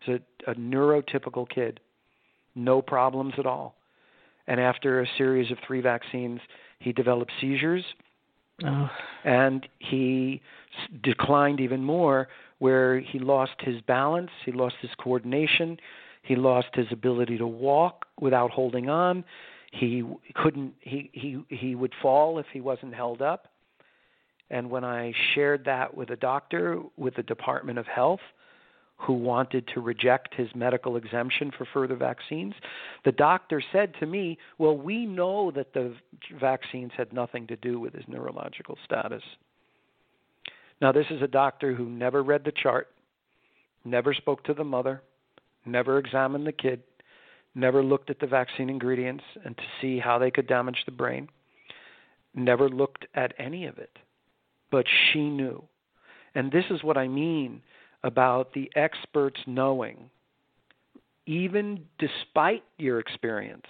He's a, a neurotypical kid, no problems at all. And after a series of three vaccines, he developed seizures, oh. and he declined even more, where he lost his balance, he lost his coordination, he lost his ability to walk without holding on. He couldn't he he he would fall if he wasn't held up. And when i shared that with a doctor with the department of health who wanted to reject his medical exemption for further vaccines the doctor said to me well we know that the vaccines had nothing to do with his neurological status now this is a doctor who never read the chart never spoke to the mother never examined the kid never looked at the vaccine ingredients and to see how they could damage the brain, never looked at any of it. But she knew. And this is what I mean about the experts knowing, even despite your experience,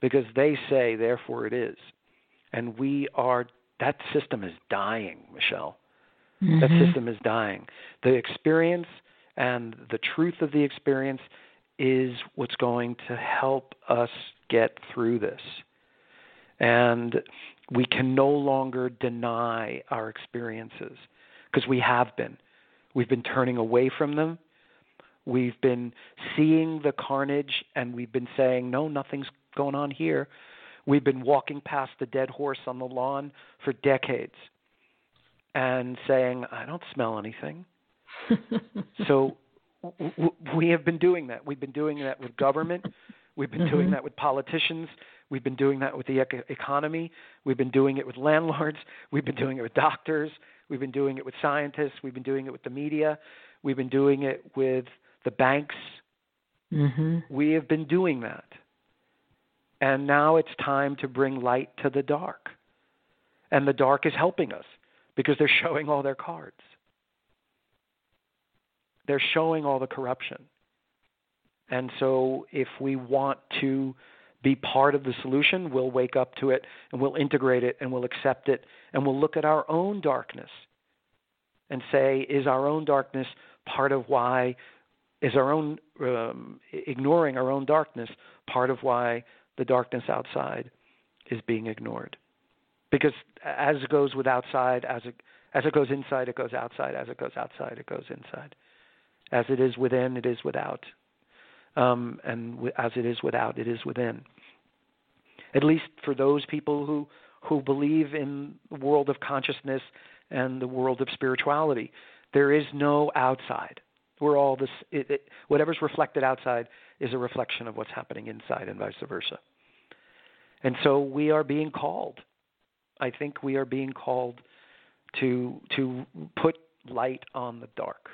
because they say, therefore it is. And we are, that system is dying, Michele. Mm-hmm. That system is dying. The experience and the truth of the experience is what's going to help us get through this. And we can no longer deny our experiences because we have been. We've been turning away from them. We've been seeing the carnage and we've been saying, no, nothing's going on here. We've been walking past the dead horse on the lawn for decades and saying, I don't smell anything. so we have been doing that. We've been doing that with government. We've been mm-hmm. doing that with politicians. We've been doing that with the economy. We've been doing it with landlords. We've been doing it with doctors. We've been doing it with scientists. We've been doing it with the media. We've been doing it with the banks. Mm-hmm. We have been doing that. And now it's time to bring light to the dark. And the dark is helping us because they're showing all their cards they're showing all the corruption. And so if we want to be part of the solution, we'll wake up to it and we'll integrate it and we'll accept it and we'll look at our own darkness and say, is our own darkness part of why, is our own, um, ignoring our own darkness part of why the darkness outside is being ignored? because as it goes with outside, as it as it goes inside, it goes outside. As it goes outside, it goes inside. As it is within, it is without. Um, and w- as it is without, it is within. At least for those people who who believe in the world of consciousness and the world of spirituality, there is no outside. We're all this. It, it, whatever's reflected outside is a reflection of what's happening inside, and vice versa. And so we are being called. I think we are being called to to put light on the dark.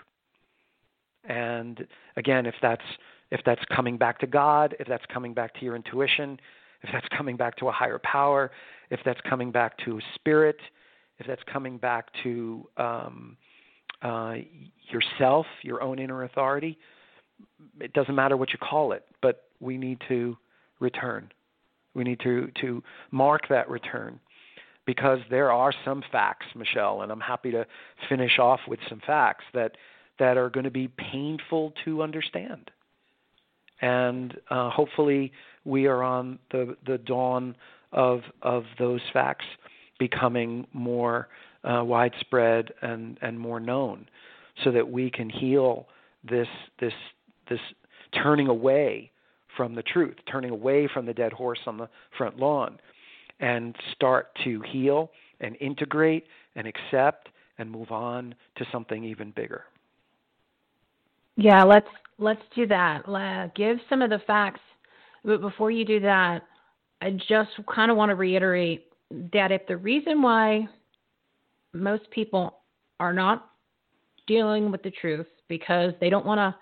And again, if that's if that's coming back to God, if that's coming back to your intuition, if that's coming back to a higher power, if that's coming back to spirit, if that's coming back to um, uh, yourself, your own inner authority, it doesn't matter what you call it, but we need to return. We need to to mark that return because there are some facts, Michele, and I'm happy to finish off with some facts that that are going to be painful to understand. And uh, hopefully, we are on the the dawn of of those facts becoming more uh, widespread and and more known, so that we can heal this this this turning away from the truth, turning away from the dead horse on the front lawn, and start to heal and integrate and accept and move on to something even bigger. Yeah, let's let's do that. give some of the facts, but before you do that, I just kind of want to reiterate that if the reason why most people are not dealing with the truth because they don't want to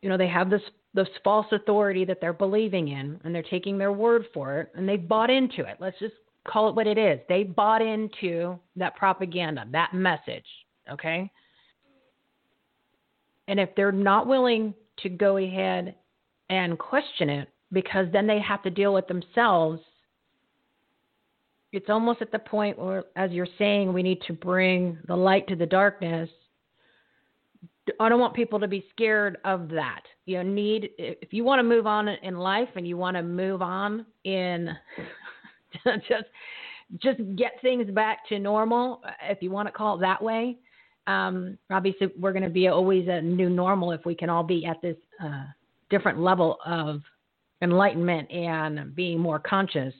you know they have this this false authority that they're believing in and they're taking their word for it and they've bought into it. Let's just call it what it is. They bought into that propaganda, that message, okay? And if they're not willing to go ahead and question it because then they have to deal with themselves, it's almost at the point where as you're saying we need to bring the light to the darkness I don't want people to be scared of that. You need if you want to move on in life and you want to move on in just just get things back to normal, if you want to call it that way. Um, obviously, we're going to be always a new normal if we can all be at this uh, different level of enlightenment and being more conscious.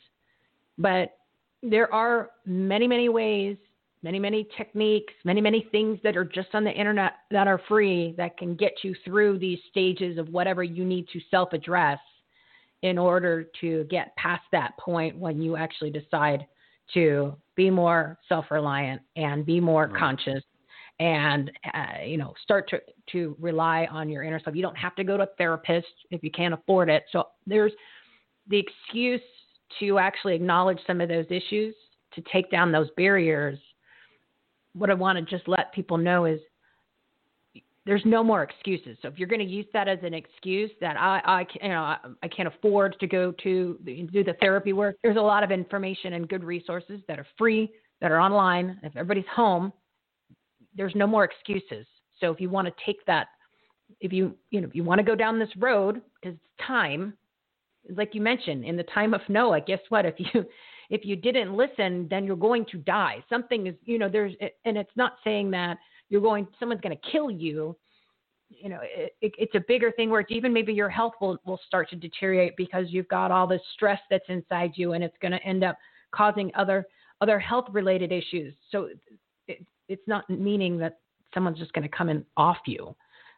But there are many, many ways many, many techniques, many, many things that are just on the internet that are free that can get you through these stages of whatever you need to self address in order to get past that point when you actually decide to be more self reliant and be more right. conscious and uh, you know start to to rely on your inner self you don't have to go to a therapist if you can't afford it so there's the excuse to actually acknowledge some of those issues to take down those barriers what I want to just let people know is there's no more excuses. So if you're going to use that as an excuse that I, I you know, I, I can't afford to go to do the therapy work, there's a lot of information and good resources that are free, that are online. If everybody's home, there's no more excuses. So if you want to take that, if you, you know, if you want to go down this road, because it's time, like you mentioned, in the time of Noah, guess what? If you if you didn't listen, then you're going to die. Something is, you know, there's, and it's not saying that you're going, someone's going to kill you. You know, it, it, it's a bigger thing where it's even maybe your health will, will start to deteriorate because you've got all this stress that's inside you and it's going to end up causing other, other health related issues. So it, it's not meaning that someone's just going to come and off you.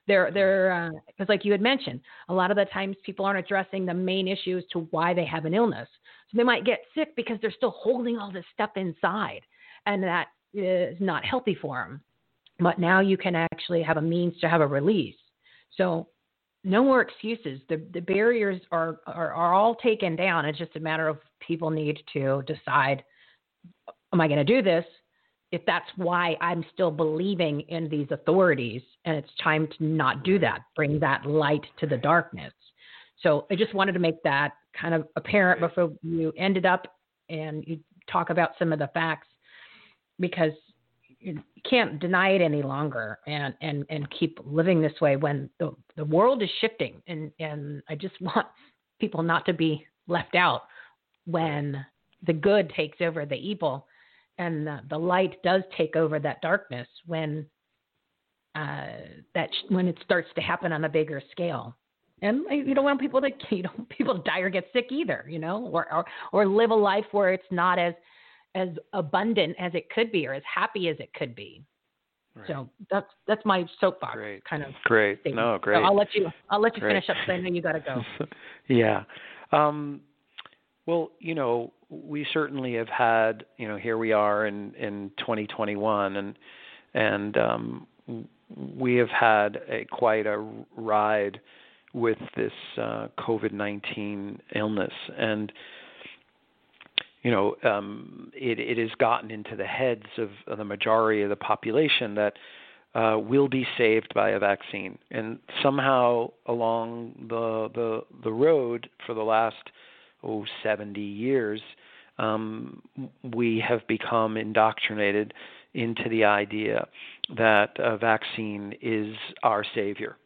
They're they're because uh, like you had mentioned, a lot of the times people aren't addressing the main issues to why they have an illness. So they might get sick because they're still holding all this stuff inside, and that is not healthy for them. But now you can actually have a means to have a release. So no more excuses. The the barriers are, are are all taken down. It's just a matter of people need to decide: Am I going to do this? If that's why I'm still believing in these authorities, and it's time to not do that, bring that light to the darkness. So I just wanted to make that kind of apparent before you ended up and you talk about some of the facts because you can't deny it any longer and, and, and keep living this way when the, the world is shifting. And, and I just want people not to be left out when the good takes over the evil, and the, the light does take over that darkness when uh, that sh- when it starts to happen on a bigger scale. And you don't want people to you know people to die or get sick either, you know, or or, or live a life where it's not as as abundant as it could be or as happy as it could be. Right. So that's that's my soapbox great. kind of great. Statement. No, great. So I'll let you I'll let you great. finish up because I know you got to go. yeah. Um, well, you know, we certainly have had, you know, here we are in in 2021, and and um, we have had a quite a ride with this uh, COVID-19 illness, and you know, um, it, it has gotten into the heads of, of the majority of the population that uh, will be saved by a vaccine. And somehow along the the the road for the last oh 70 years, um, we have become indoctrinated into the idea that a vaccine is our savior,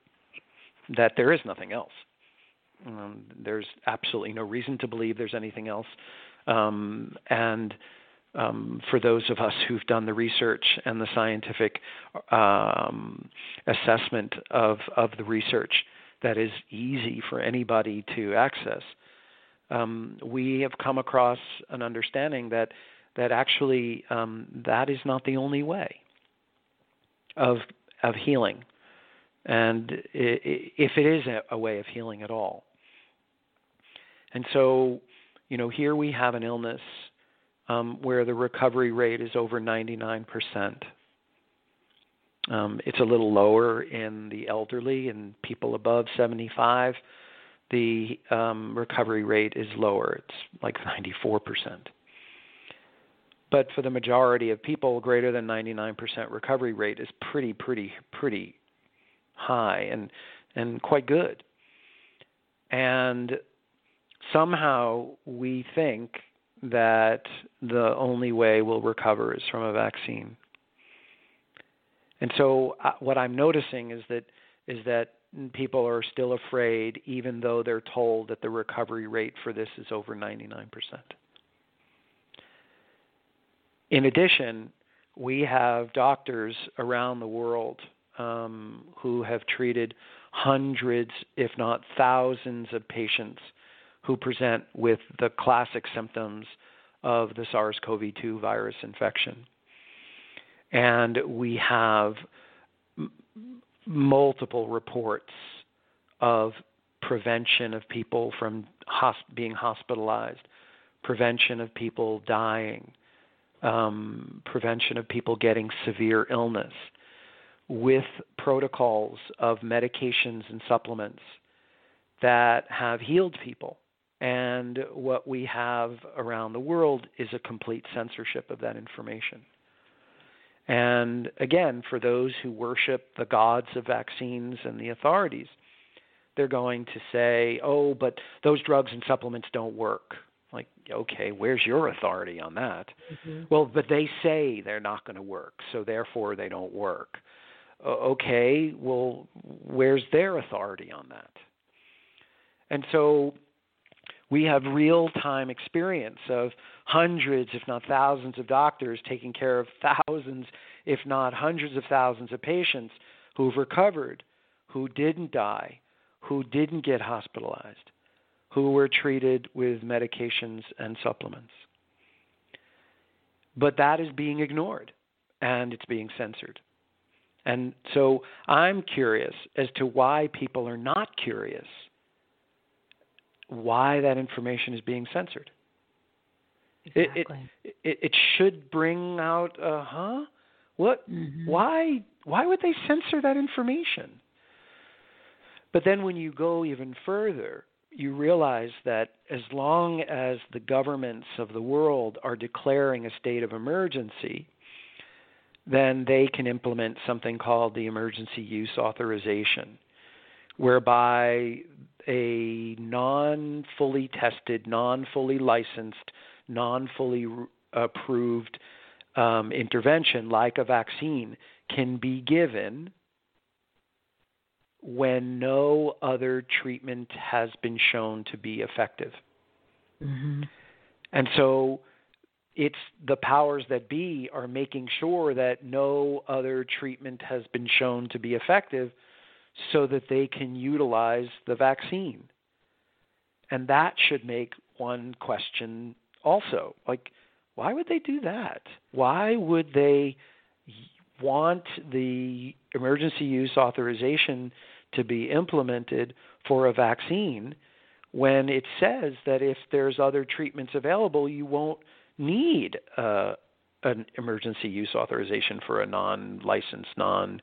that there is nothing else. Um, there's absolutely no reason to believe there's anything else. Um, and um, for those of us who've done the research and the scientific um, assessment of, of the research that is easy for anybody to access, um, we have come across an understanding that that actually um, that is not the only way of of healing, and if it is a way of healing at all. And so you know, here we have an illness um, where the recovery rate is over 99%. Um, it's a little lower in the elderly and people above 75. The um, recovery rate is lower. It's like 94%. But for the majority of people, greater than 99% recovery rate is pretty, pretty, pretty high and and quite good. And somehow we think that the only way we'll recover is from a vaccine. And so uh, what I'm noticing is that is that people are still afraid even though they're told that the recovery rate for this is over 99%. In addition, we have doctors around the world um, who have treated hundreds, if not thousands, of patients who present with the classic symptoms of the SARS CoV 2 virus infection. And we have multiple reports of prevention of people from hosp- being hospitalized, prevention of people dying, um, prevention of people getting severe illness, with protocols of medications and supplements that have healed people and what we have around the world is a complete censorship of that information. And again, for those who worship the gods of vaccines and the authorities, they're going to say, oh, but those drugs and supplements don't work. Like, okay, where's your authority on that? Mm-hmm. Well, but they say they're not going to work, so therefore they don't work. Uh, okay, well, where's their authority on that? And so we have real time experience of hundreds, if not thousands, of doctors taking care of thousands, if not hundreds of thousands of patients who've recovered, who didn't die, who didn't get hospitalized, who were treated with medications and supplements. But that is being ignored and it's being censored. And so I'm curious as to why people are not curious why that information is being censored. Exactly. It, it, it, should bring out, uh huh? What? Mm-hmm. Why? Why would they censor that information? But then when you go even further, you realize that as long as the governments of the world are declaring a state of emergency, then they can implement something called the emergency use authorization, whereby a non fully tested, non fully licensed, non fully approved um, intervention like a vaccine can be given when no other treatment has been shown to be effective. Mm-hmm. And so it's the powers that be are making sure that no other treatment has been shown to be effective so that they can utilize the vaccine. And that should make one question also like, why would they do that? Why would they want the emergency use authorization to be implemented for a vaccine when it says that if there's other treatments available, you won't need uh, an emergency use authorization for a non-licensed, non,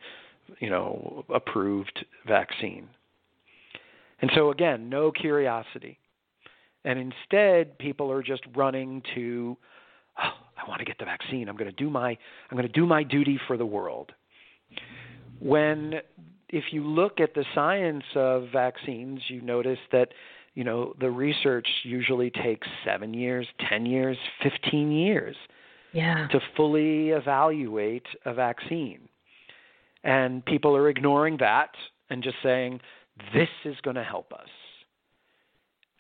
you know, approved vaccine. And so again, no curiosity. And instead, people are just running to, oh, I want to get the vaccine. I'm going to do my I'm going to do my duty for the world. When if you look at the science of vaccines, you notice that you know the research usually takes 7 years, 10 years, 15 years yeah. to fully evaluate a vaccine. And people are ignoring that and just saying this is going to help us.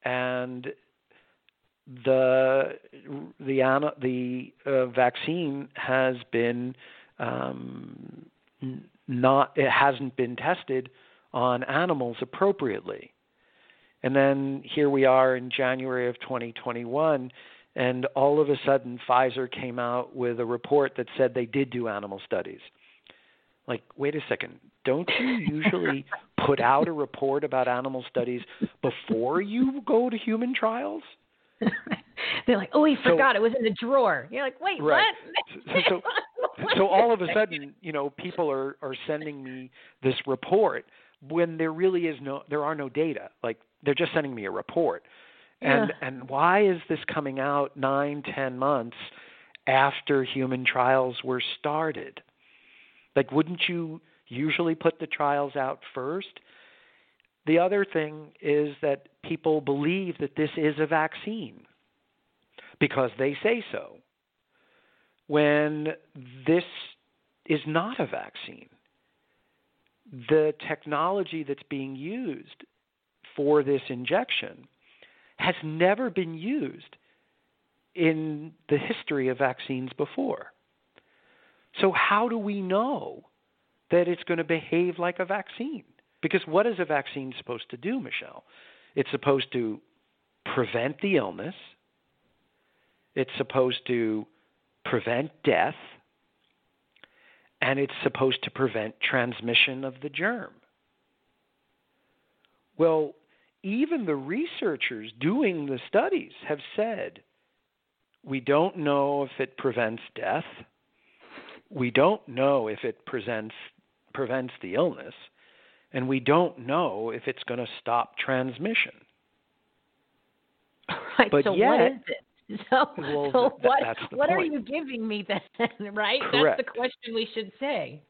And the the the uh, vaccine has been um, not it hasn't been tested on animals appropriately. And then here we are in January of 2021 and all of a sudden Pfizer came out with a report that said they did do animal studies. Like, wait a second, don't you usually put out a report about animal studies before you go to human trials? They're like, oh, we forgot so, it was in the drawer. You're like, wait, right. what? so, so all of a sudden, you know, people are are sending me this report when there really is no, there are no data. Like they're just sending me a report. And yeah. and why is this coming out nine, ten months after human trials were started? Like, wouldn't you usually put the trials out first? The other thing is that people believe that this is a vaccine because they say so, when this is not a vaccine. The technology that's being used for this injection has never been used in the history of vaccines before. So, how do we know that it's going to behave like a vaccine? Because what is a vaccine supposed to do, Michele? It's supposed to prevent the illness, it's supposed to prevent death, and it's supposed to prevent transmission of the germ. Well, even the researchers doing the studies have said we don't know if it prevents death. We don't know if it presents, prevents the illness and we don't know if it's going to stop transmission. Right. But so yet, what is it? So, well, so what, what are you giving me then? right? Correct. That's the question we should say.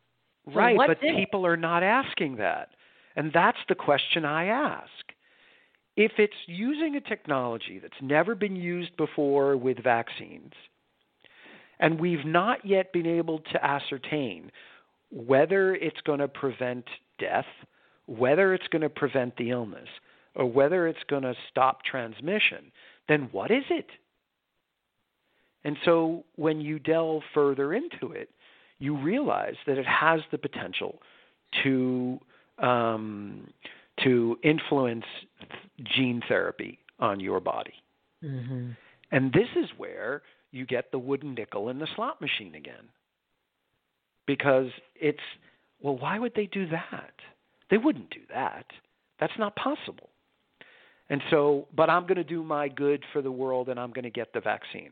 So right, but it? people are not asking that. And that's the question I ask. If it's using a technology that's never been used before with vaccines, and we've not yet been able to ascertain whether it's going to prevent death whether it's going to prevent the illness or whether it's going to stop transmission, then what is it? And so when you delve further into it, you realize that it has the potential to um, to influence gene therapy on your body. Mm-hmm. And this is where you get the wooden nickel in the slot machine again. Because it's, well, why would they do that? They wouldn't do that. That's not possible. And so, but I'm going to do my good for the world and I'm going to get the vaccine.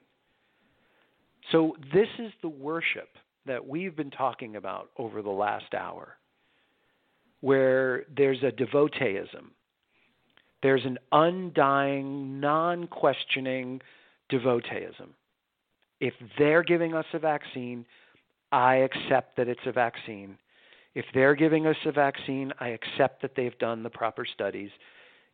So, this is the worship that we've been talking about over the last hour, where there's a devoteeism, there's an undying, non questioning devoteeism. If they're giving us a vaccine, I accept that it's a vaccine if they're giving us a vaccine, I accept that they've done the proper studies,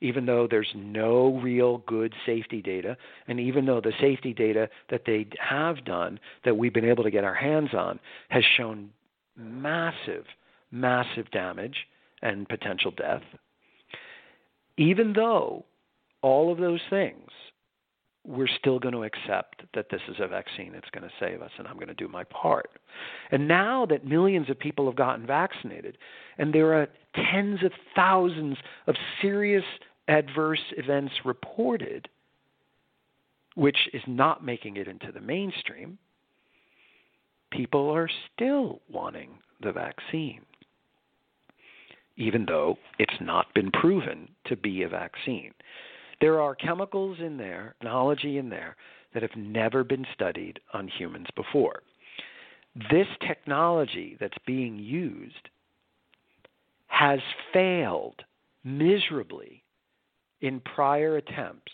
even though there's no real good safety data. And even though the safety data that they have done, that we've been able to get our hands on, has shown massive, massive damage and potential death. Even though all of those things we're still going to accept that this is a vaccine that's going to save us and I'm going to do my part. And now that millions of people have gotten vaccinated and there are tens of thousands of serious adverse events reported, which is not making it into the mainstream, people are still wanting the vaccine, even though it's not been proven to be a vaccine. There are chemicals in there, knowledge in there, that have never been studied on humans before. This technology that's being used has failed miserably in prior attempts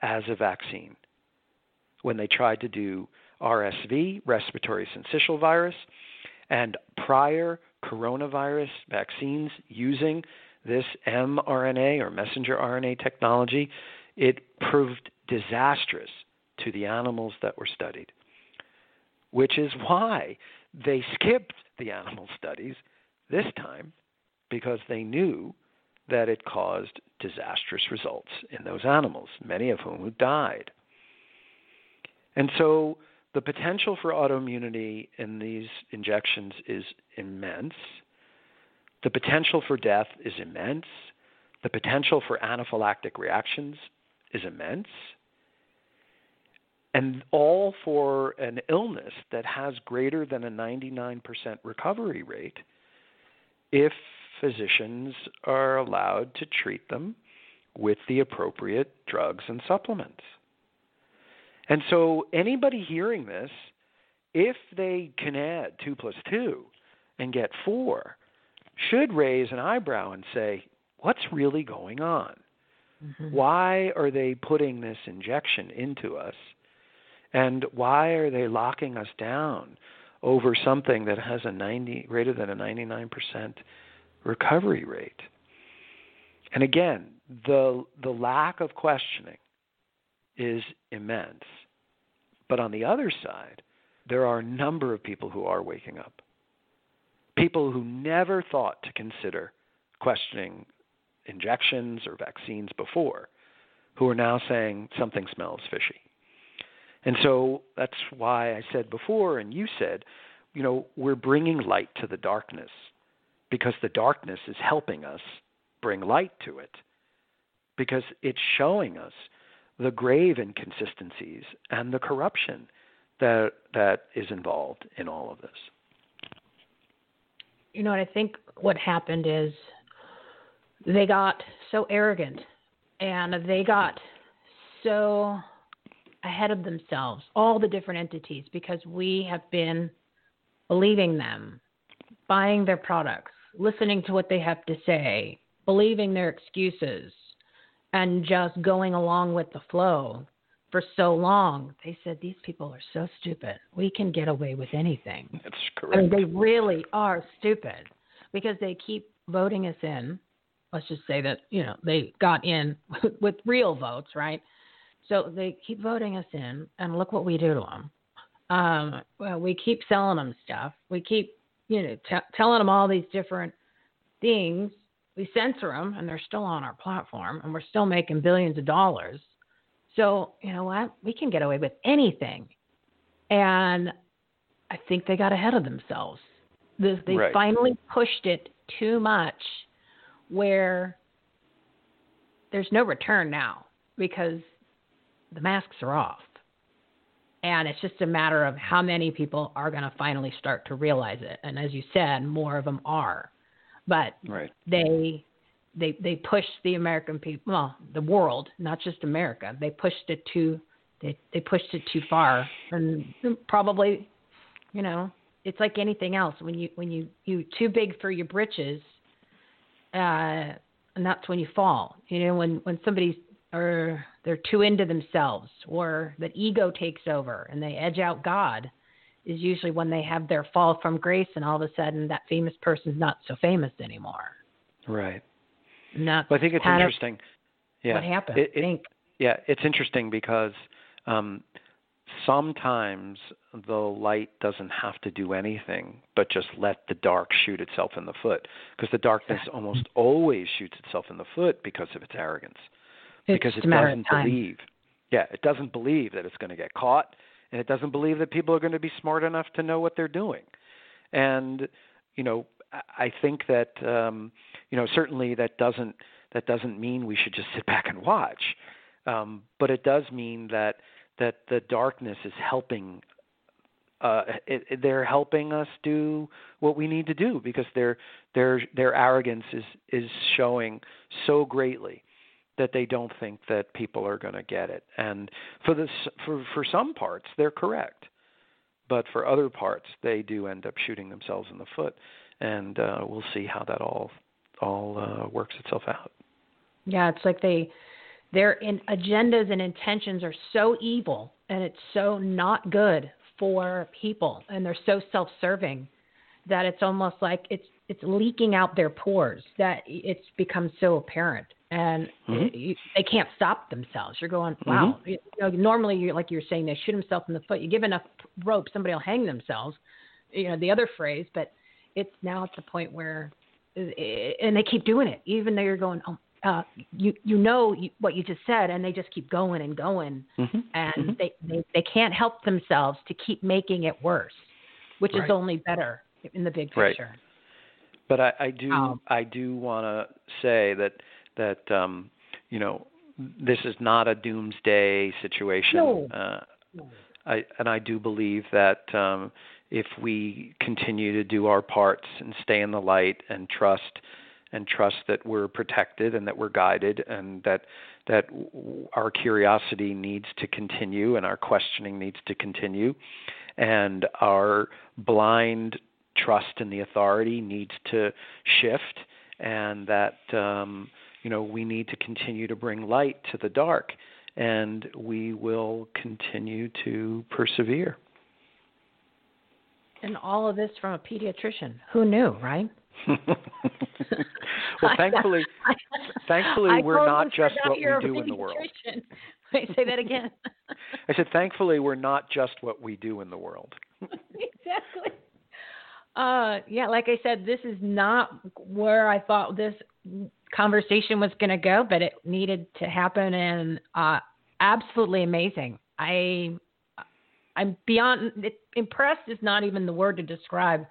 as a vaccine. When they tried to do RSV, respiratory syncytial virus, and prior coronavirus vaccines using this mRNA or messenger RNA technology, it proved disastrous to the animals that were studied, which is why they skipped the animal studies this time because they knew that it caused disastrous results in those animals, many of whom died. And so the potential for autoimmunity in these injections is immense. The potential for death is immense. The potential for anaphylactic reactions is immense. And all for an illness that has greater than a 99% recovery rate if physicians are allowed to treat them with the appropriate drugs and supplements. And so, anybody hearing this, if they can add 2 plus 2 and get 4, should raise an eyebrow and say, What's really going on? Mm-hmm. Why are they putting this injection into us? And why are they locking us down over something that has a 90 greater than a 99% recovery rate? And again, the the lack of questioning is immense. But on the other side, there are a number of people who are waking up. People who never thought to consider questioning injections or vaccines before, who are now saying something smells fishy. And so that's why I said before, and you said, you know, we're bringing light to the darkness because the darkness is helping us bring light to it because it's showing us the grave inconsistencies and the corruption that that is involved in all of this. You know what I think what happened is they got so arrogant and they got so ahead of themselves, all the different entities, because we have been believing them, buying their products, listening to what they have to say, believing their excuses, and just going along with the flow for so long. They said these people are so stupid. We can get away with anything. That's correct. I mean, they really are stupid because they keep voting us in. Let's just say that you know they got in with real votes, right? So they keep voting us in, and look what we do to them. Um, well, we keep selling them stuff. We keep, you know, t- telling them all these different things we censor them and they're still on our platform and we're still making billions of dollars. So, you know what? We can get away with anything. And I think they got ahead of themselves. They, they right. finally pushed it too much where there's no return now because the masks are off. And it's just a matter of how many people are going to finally start to realize it. And as you said, more of them are but right. they they they pushed the American people, well, the world, not just America. They pushed it too they they pushed it too far, and probably, you know, it's like anything else. When you when you you too big for your britches, uh, and that's when you fall. You know, when when somebody's or they're too into themselves, or that ego takes over and they edge out God is usually when they have their fall from grace and all of a sudden that famous person's not so famous anymore. Right. Not well, I think it's interesting. Yeah. What happened? It, it, think. Yeah, it's interesting because um, sometimes the light doesn't have to do anything but just let the dark shoot itself in the foot because the darkness almost always shoots itself in the foot because of its arrogance it's because it doesn't believe Yeah, it doesn't believe that it's going to get caught, and it doesn't believe that people are going to be smart enough to know what they're doing. And you know, I think that um, you know certainly that doesn't that doesn't mean we should just sit back and watch, um, but it does mean that that the darkness is helping uh, it, it, they're helping us do what we need to do because their their their arrogance is is showing so greatly that they don't think that people are going to get it. And for this for for some parts they're correct, but for other parts they do end up shooting themselves in the foot. And uh, we'll see how that all all uh, works itself out. Yeah, it's like they their in, agendas and intentions are so evil and it's so not good for people and they're so self-serving that it's almost like it's it's leaking out their pores that it's become so apparent and mm-hmm. it, they can't stop themselves you're going wow mm-hmm. you know, normally you're like you're saying they shoot themselves in the foot you give enough rope somebody will hang themselves you know the other phrase but it's now at the point where and they keep doing it even though you're going oh uh, you you know you, what you just said, and they just keep going and going, mm-hmm. and mm-hmm. They, they they can't help themselves to keep making it worse, which right. is only better in the big picture. Right. But I, I do um, I do want to say that that um, you know this is not a doomsday situation. No. Uh, no. I, and I do believe that um, if we continue to do our parts and stay in the light and trust and trust that we're protected and that we're guided and that that our curiosity needs to continue and our questioning needs to continue. And our blind trust in the authority needs to shift and that um, you know we need to continue to bring light to the dark and we will continue to persevere and all of this from a pediatrician who knew right well, thankfully, thankfully I we're not just what we do in the world. Wait, say that again. I said, thankfully, we're not just what we do in the world. exactly. Uh, yeah, like I said, this is not where I thought this conversation was going to go, but it needed to happen, and uh, absolutely amazing. I, I'm beyond impressed. Is not even the word to describe.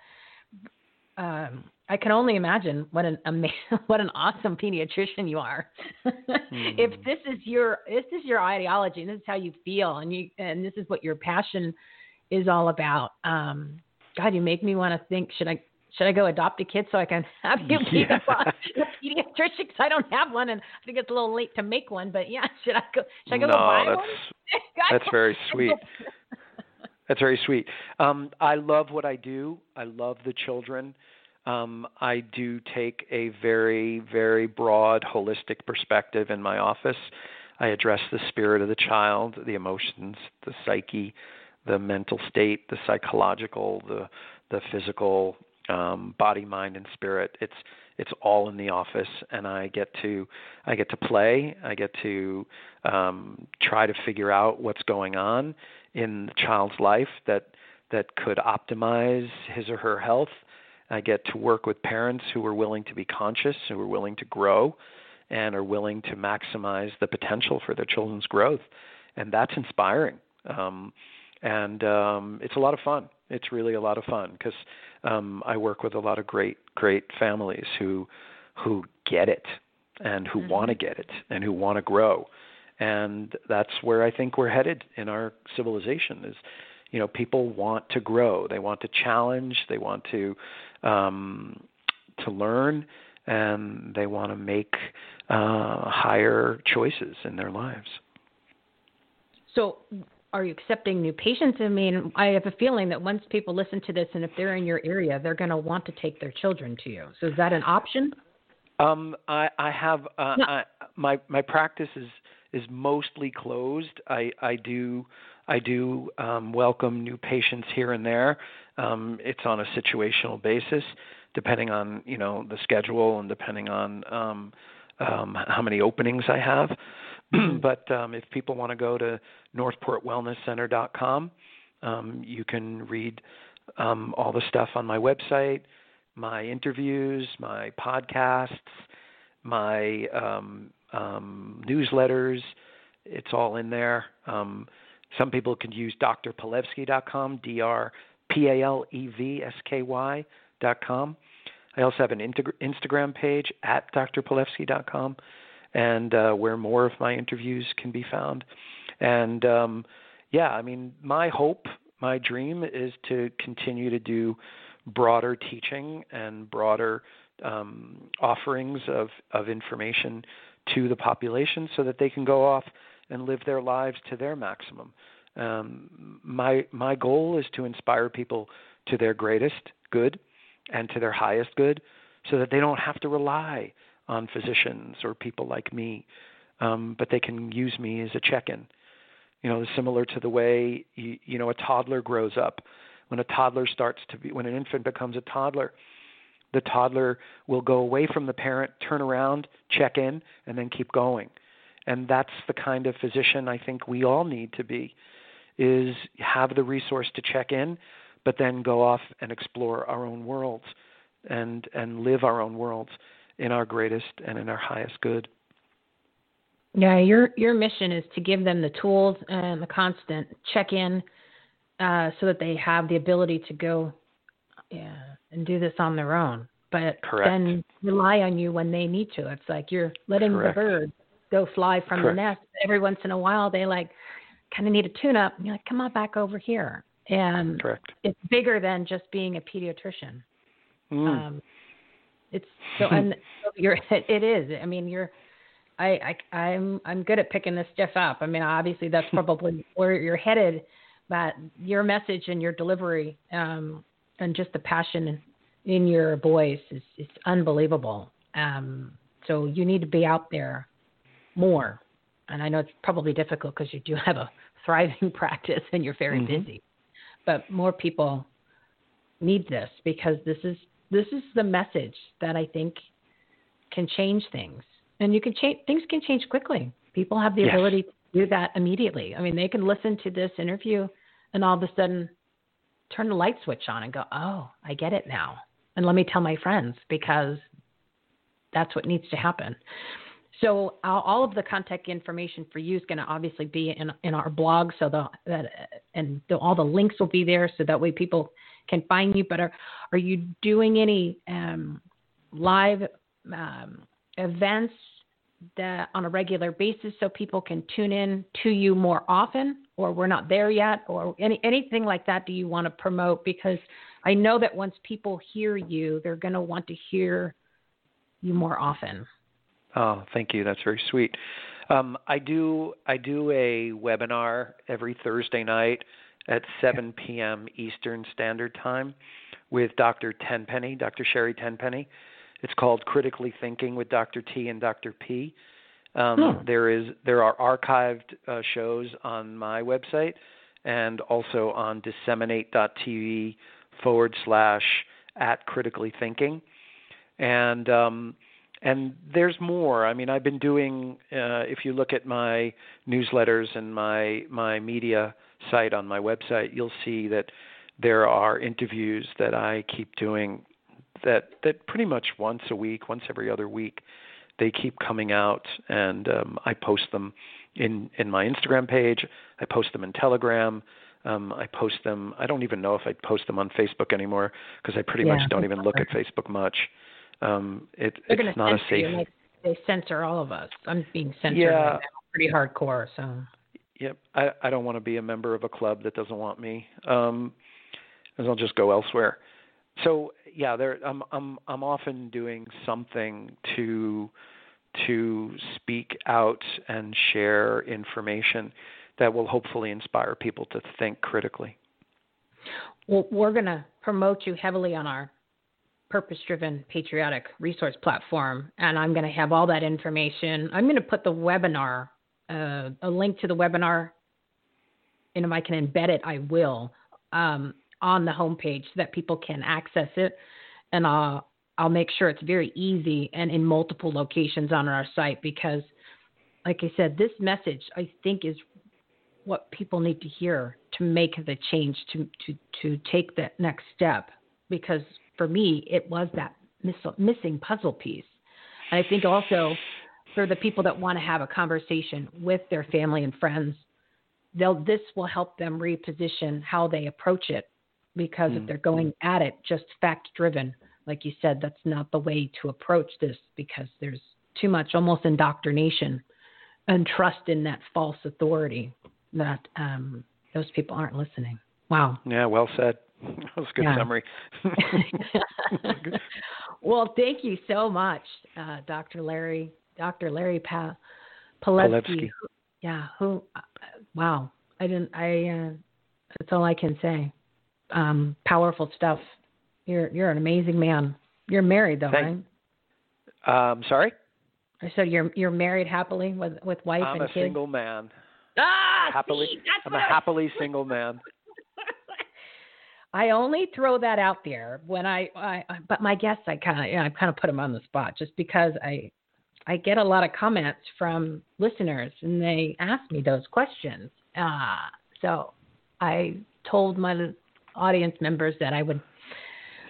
Um, I can only imagine what an amazing, what an awesome pediatrician you are. mm. If this is your this is your ideology and this is how you feel and you and this is what your passion is all about, um, God, you make me want to think. Should I should I go adopt a kid so I can have you be yeah. a, pediatrician? Because I don't have one, and I think it's a little late to make one. But yeah, should I go? Should I go no, buy that's, one? that's very sweet. That's very sweet. Um, I love what I do. I love the children um, I do take a very, very broad, holistic perspective in my office. I address the spirit of the child, the emotions, the psyche, the mental state, the psychological, the the physical, um, body, mind, and spirit. It's it's all in the office, and I get to I get to play. I get to um, try to figure out what's going on in the child's life that that could optimize his or her health I get to work with parents who are willing to be conscious, who are willing to grow, and are willing to maximize the potential for their children's growth. And that's inspiring. Um, and um, it's a lot of fun. It's really a lot of fun because um, I work with a lot of great, great families who who get it and who mm-hmm. want to get it and who want to grow. And that's where I think we're headed in our civilization is you know people want to grow. They want to challenge. They want to um, to learn. And they want to make uh, higher choices in their lives. So are you accepting new patients? I mean i have a feeling that once people listen to this and if they're in your area they're going to want to take their children to you. So is that an option? Um, I, I have uh, no. I, my my practice is is mostly closed. I I do I do um, welcome new patients here and there. Um, it's on a situational basis, depending on you know the schedule and depending on um, um, how many openings I have. but um, if people want to go to northportwellnesscenter.com, um, you can read um, all the stuff on my website, my interviews, my podcasts, my um, um, newsletters, it's all in there. Um, some people can use drpalevsky.com, D R P A L E V S K Y.com. I also have an Instagram page at drpalevsky.com, and uh, where more of my interviews can be found. And um, yeah, I mean, my hope, my dream is to continue to do broader teaching and broader um, offerings of, of information to the population so that they can go off and live their lives to their maximum. Um, my my goal is to inspire people to their greatest good and to their highest good, so that they don't have to rely on physicians or people like me, um, but they can use me as a check-in. You know, similar to the way you, you know a toddler grows up. When a toddler starts to be, when an infant becomes a toddler, the toddler will go away from the parent, turn around, check in, and then keep going. And that's the kind of physician I think we all need to be is have the resource to check in, but then go off and explore our own worlds and and live our own worlds in our greatest and in our highest good. Yeah, your your mission is to give them the tools and the constant check in, uh, so that they have the ability to go, yeah, and do this on their own. But Correct. then rely on you when they need to. It's like you're letting Correct. the bird go fly from Correct. the nest. Every once in a while, they like kind of need a tune up. And you're like, come on back over here. And Correct. it's bigger than just being a pediatrician. Mm. Um, it's so, and so you're, it, it is. I mean, you're, I, I, I'm, I'm good at picking this stuff up. I mean, obviously that's probably where you're headed, but your message and your delivery, um, and just the passion in your voice is, is unbelievable. Um, so you need to be out there more. And I know it's probably difficult because you do have a thriving practice and you're very Mhm. busy. But more people need this because this is this is the message that I think can change things. And you can change things can change quickly. People have the Yes. ability to do that immediately. I mean, they can listen to this interview and all of a sudden turn the light switch on and go, "Oh, I get it now." And let me tell my friends because that's what needs to happen. So all of the contact information for you is going to obviously be in in our blog, so the that and the, all the links will be there, so that way people can find you. But are are you doing any um, live um, events that on a regular basis, so people can tune in to you more often, or we're not there yet, or any anything like that? Do you want to promote? Because I know that once people hear you, they're going to want to hear you more often. Oh, thank you. That's very sweet. Um, I do I do a webinar every Thursday night at 7 p.m. Eastern Standard Time with Dr. Tenpenny, Dr. Sherri Tenpenny. It's called Critically Thinking with Dr. T and Dr. P. Um, Hmm. There is there are archived uh, shows on my website and also on disseminate.tv forward slash at critically thinking. And um, and there's more. I mean, I've been doing. Uh, if you look at my newsletters and my my media site on my website, you'll see that there are interviews that I keep doing. That that pretty much once a week, once every other week, they keep coming out, and um, I post them in in my Instagram page. I post them in Telegram. Um, I post them. I don't even know if I post them on Facebook anymore because I pretty Yeah, much don't even look at Facebook much. Um, it, it's not a safe. you like they censor all of us. I'm being censored Yeah. right now, pretty hardcore. So Yep. I, I don't want to be a member of a club that doesn't want me. Um, and I'll just go elsewhere. So yeah, there I'm I'm I'm often doing something to to speak out and share information that will hopefully inspire people to think critically. well, we're going to promote you heavily on our purpose-driven patriotic resource platform, and I'm going to have all that information. I'm going to put the webinar, uh, a link to the webinar, and if I can embed it, I will, um, on the homepage so that people can access it, and I'll I'll make sure it's very easy and in multiple locations on our site because, like I said, this message I think is what people need to hear to make the change to to to take that next step. Because for me it was that miss, missing puzzle piece. And i think also for the people that want to have a conversation with their family and friends, they'll this will help them reposition how they approach it because mm. if they're going at it just fact driven, like you said, that's not the way to approach this because there's too much almost indoctrination and trust in that false authority that um, those people aren't listening. Wow. Yeah, well said. That was a good yeah. summary. well, thank you so much, uh, Dr. Larry, Dr. Larry pa- Palevsky. Yeah. Who? Uh, wow. I didn't. I. Uh, that's all I can say. Um, powerful stuff. You're you're an amazing man. You're married though, right? Um, sorry. I said you're you're married happily with with wife I'm and kids. I'm a single man. Ah, happily. See, I'm a happily single man. I only throw that out there when I, I but my guests, I kind of, you know, I kind of put them on the spot just because I, I get a lot of comments from listeners and they ask me those questions. Uh, so I told my audience members that I would,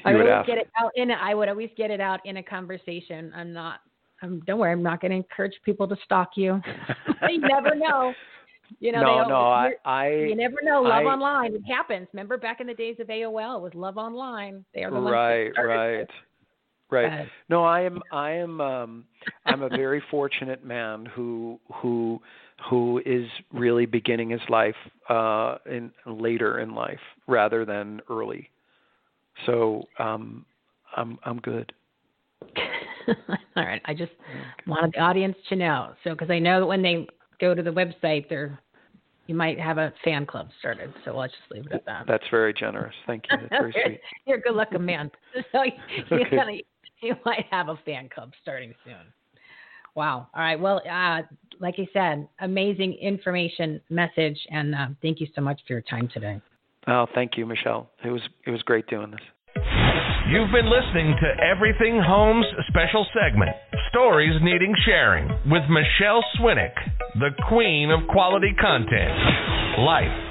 I would, would get it out in. I would always get it out in a conversation. I'm not. I'm, don't worry. I'm not going to encourage people to stalk you. you never know. You know, no, no, I, I, you never know. Love I, online, it happens. Remember back in the days of AOL, it was Love Online. They are the right, right, right. No, I am, I am, um, I'm a very fortunate man who, who, who is really beginning his life uh, in later in life rather than early. So, um, I'm, I'm good. All right. I just wanted the audience to know. So, because I know that when they go to the website, they're you might have a fan club started. So I'll just leave it at that. That's very generous. Thank you. That's very sweet. You're a good looking man. So you, okay. gonna, you might have a fan club starting soon. Wow. All right. Well, uh, like I said, amazing information message, and uh, thank you so much for your time today. Oh, thank you, Michele. It was it was great doing this. You've been listening to Everything Homes special segment, Stories Needing Sharing, with Michele Swinick, the queen of quality content, life,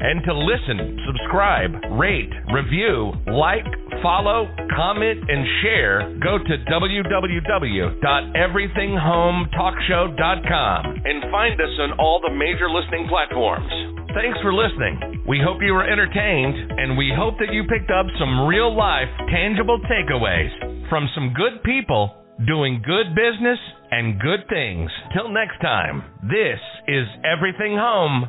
And to listen, subscribe, rate, review, like, follow, comment, and share, go to www.everythinghometalkshow.com and find us on all the major listening platforms. Thanks for listening. We hope you were entertained, and we hope that you picked up some real life, tangible takeaways from some good people doing good business and good things. Till next time, this is Everything Home,